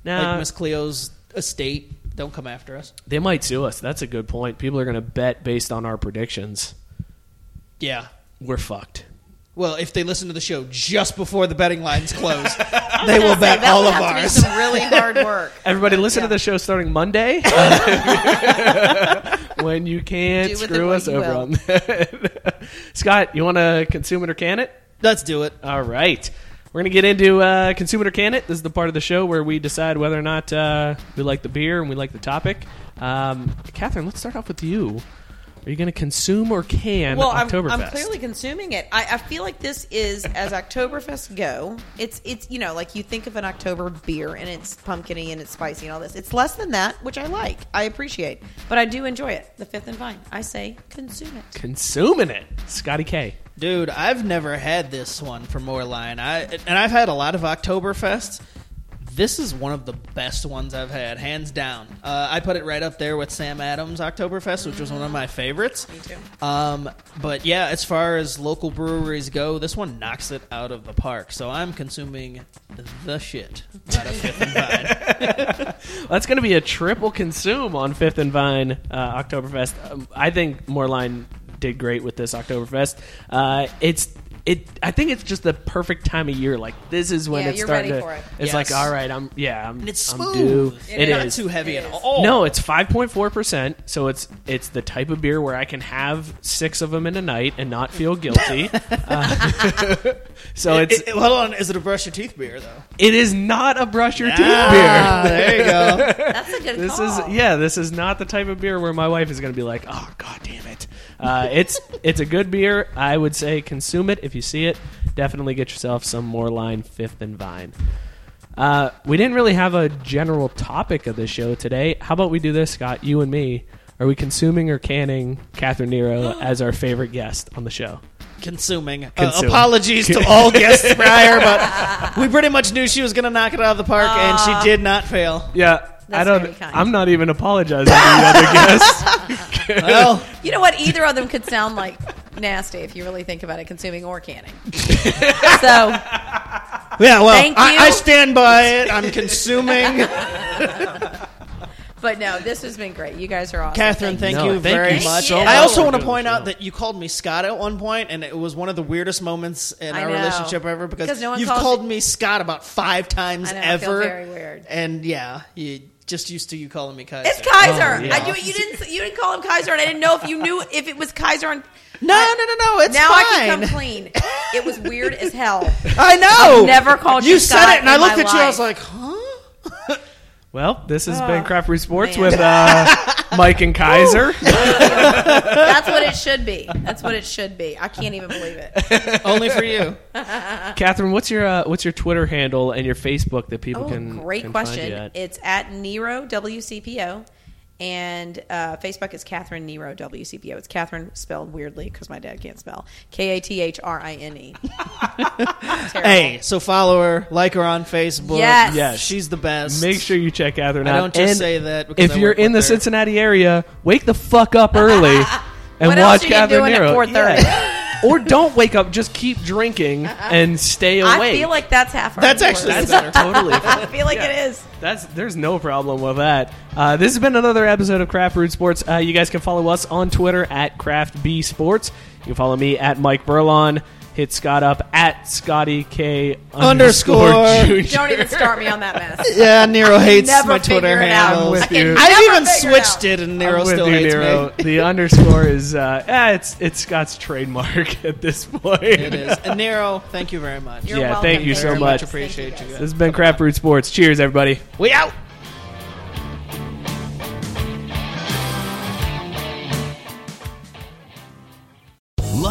S1: Nah,
S2: Like Miss Cleo's estate, don't come after us.
S1: they might sue us. That's a good point. People are going to bet based on our predictions.
S2: Yeah.
S1: We're fucked.
S2: Well, if they listen to the show just before the betting lines close, they will bet
S3: That
S2: all
S3: would
S2: of
S3: have to be some really hard work.
S1: Everybody, listen
S3: Yeah.
S1: to the show starting Monday when you can't
S3: Do with it
S1: screw
S3: what
S1: us
S3: you
S1: over
S3: will.
S1: on that. Scott, you want to consume it or can it?
S2: Let's do it.
S1: All right. We're going to get into uh, Consume It or Can It. This is the part of the show where we decide whether or not uh, we like the beer and we like the topic. Um, Catherine, let's start off with you. Are you going to consume or can
S3: well, I'm, I'm clearly consuming it. I, I feel like this is as Oktoberfest go. It's it's you know like you think of an October beer and it's pumpkiny and it's spicy and all this. It's less than that, which I like. I appreciate, but I do enjoy it. The fifth and vine. I say consume it.
S1: Consuming it. Scotty K.
S2: Dude, I've never had this one from Moerlein. I and I've had a lot of Oktoberfests. This is one of the best ones I've had, hands down. Uh, I put it right up there with Sam Adams Oktoberfest, which was one of my favorites. Me
S3: too.
S2: Um, but yeah, as far as local breweries go, this one knocks it out of the park. So I'm consuming the shit out of Fifth and Vine.
S1: That's going to be a triple consume on Fifth and Vine uh, Oktoberfest. Um, I think Moerlein did great with this Oktoberfest. Uh, it's it. I think it's just the perfect time of year. Like this is when
S3: Yeah,
S1: it's
S3: you're
S1: starting
S3: ready
S1: to.
S3: for it.
S1: It's
S2: Yes.
S1: like all right, I'm yeah, I'm.
S2: And it's
S1: I'm
S2: smooth.
S1: due.
S2: It's not
S1: is.
S2: too heavy at all.
S1: No, it's five point four percent. So it's it's the type of beer where I can have six of them in a night and not feel guilty. Uh, so it's
S2: It- it- hold on. Is it a brush your teeth beer though?
S1: it is not a brush your teeth
S2: Ah,
S1: beer.
S2: there you go.
S3: That's a good
S1: This
S3: call.
S1: is yeah. This is not the type of beer where my wife is going to be like, "Oh God damn it!" Uh, it's it's a good beer. I would say consume it if you see it. Definitely get yourself some Moerlein Fifth and Vine. Uh, we didn't really have a general topic of the show today. How about we do this, Scott? You and me. Are we consuming or canning Catherine Nero as our favorite guest on the show?
S2: Consuming. Uh,
S1: Consume.
S2: apologies to all guests prior, but we pretty much knew she was going to knock it out of the park, and she did not fail.
S1: Yeah, I
S3: That's
S1: don't.
S3: very kind.
S1: I'm not even apologizing to the other guests.
S2: Well,
S3: You know what? Either of them could sound like nasty if you really think about it, consuming or canning. so
S2: yeah. Well,
S3: Thank
S2: I,
S3: you.
S2: I stand by it. I'm consuming.
S3: But no, this has been great. You guys are awesome.
S2: Catherine, thank
S1: No,
S2: you
S1: thank
S2: very
S1: you
S2: much.
S3: so
S2: I also
S1: for
S2: want to
S1: doing the
S2: point
S1: show.
S2: out that you called me Scott at one point, and it was one of the weirdest moments in
S3: I
S2: our
S3: know.
S2: relationship ever because,
S3: Because no one
S2: you've
S3: calls
S2: called me Scott about five times
S3: I know, I
S2: ever.
S3: feel very weird.
S2: And yeah, you just used to you calling me Kaiser.
S3: It's Kaiser.
S1: Oh, yeah.
S3: I do, you didn't. You didn't call him Kaiser, and I didn't know if you knew if it was Kaiser. On,
S2: No, no, no, no. It's fine.
S3: now
S2: fine.
S3: I can come clean. It was weird as hell.
S2: I know.
S3: I've never called
S2: you
S3: you
S2: said
S3: Scott
S2: it, and I looked
S3: my
S2: at you. I was like, huh?
S1: Well, this has been Craft Brew Sports
S3: man.
S1: with uh, Mike and Kaiser.
S3: That's what it should be. That's what it should be. I can't even believe it.
S2: Only for you.
S1: Catherine, what's your uh, what's your Twitter handle and your Facebook that people
S3: Oh,
S1: can?
S3: great
S1: can find you
S3: question.
S1: at?
S3: It's at Nero WCPO. And uh, Facebook is Catherine Nero WCPO. It's Catherine spelled weirdly because my dad can't spell. K A T H R I N E.
S2: Hey, so follow her, like her on Facebook.
S3: Yes.
S1: Yes.
S2: she's the best.
S1: Make sure you check Catherine
S2: I
S1: out.
S2: don't just
S1: And
S2: say that because
S1: if
S2: I
S1: you're
S2: work
S1: in the
S2: with her.
S1: Cincinnati area, wake the fuck up early and
S3: What else
S1: watch
S3: are you
S1: Catherine
S3: doing at
S1: Nero.
S3: 4:30?
S1: Yeah. or don't wake up. Just keep drinking and stay awake.
S3: I feel like that's half our
S2: That's actually
S1: that's totally.
S3: I feel like
S1: Yeah.
S3: it is.
S1: That's there's no problem with that. Uh, this has been another episode of Craft Brewed Sports. Uh, you guys can follow us on Twitter at Craft B Sports. You can follow me at Mike Burlon. Hit Scott up at Scotty K
S2: Underscore.
S1: Junior.
S3: Don't even start me on that mess.
S2: Yeah, Nero hates
S3: never
S2: my Twitter
S3: figure it out.
S2: handle.
S1: I'm with
S3: I can
S1: you.
S3: never
S2: I've even
S3: figure it
S2: switched
S3: out.
S2: it, and Nero
S1: I'm with
S2: still
S1: you,
S2: hates
S1: Nero.
S2: me.
S1: The underscore is uh, eh, it's it's Scott's trademark at this point.
S2: It is. And Nero, thank you very much.
S3: You're
S1: Yeah,
S3: welcome.
S1: thank you so
S3: Very
S1: much.
S3: Thank
S2: Appreciate you
S3: guys.
S2: guys.
S1: This has been Craft Brewed Sports. Cheers, everybody.
S2: We out.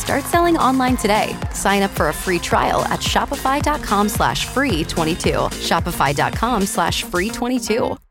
S4: Start selling online today. Sign up for a free trial at shopify.com slash free 22. Shopify.com slash free 22.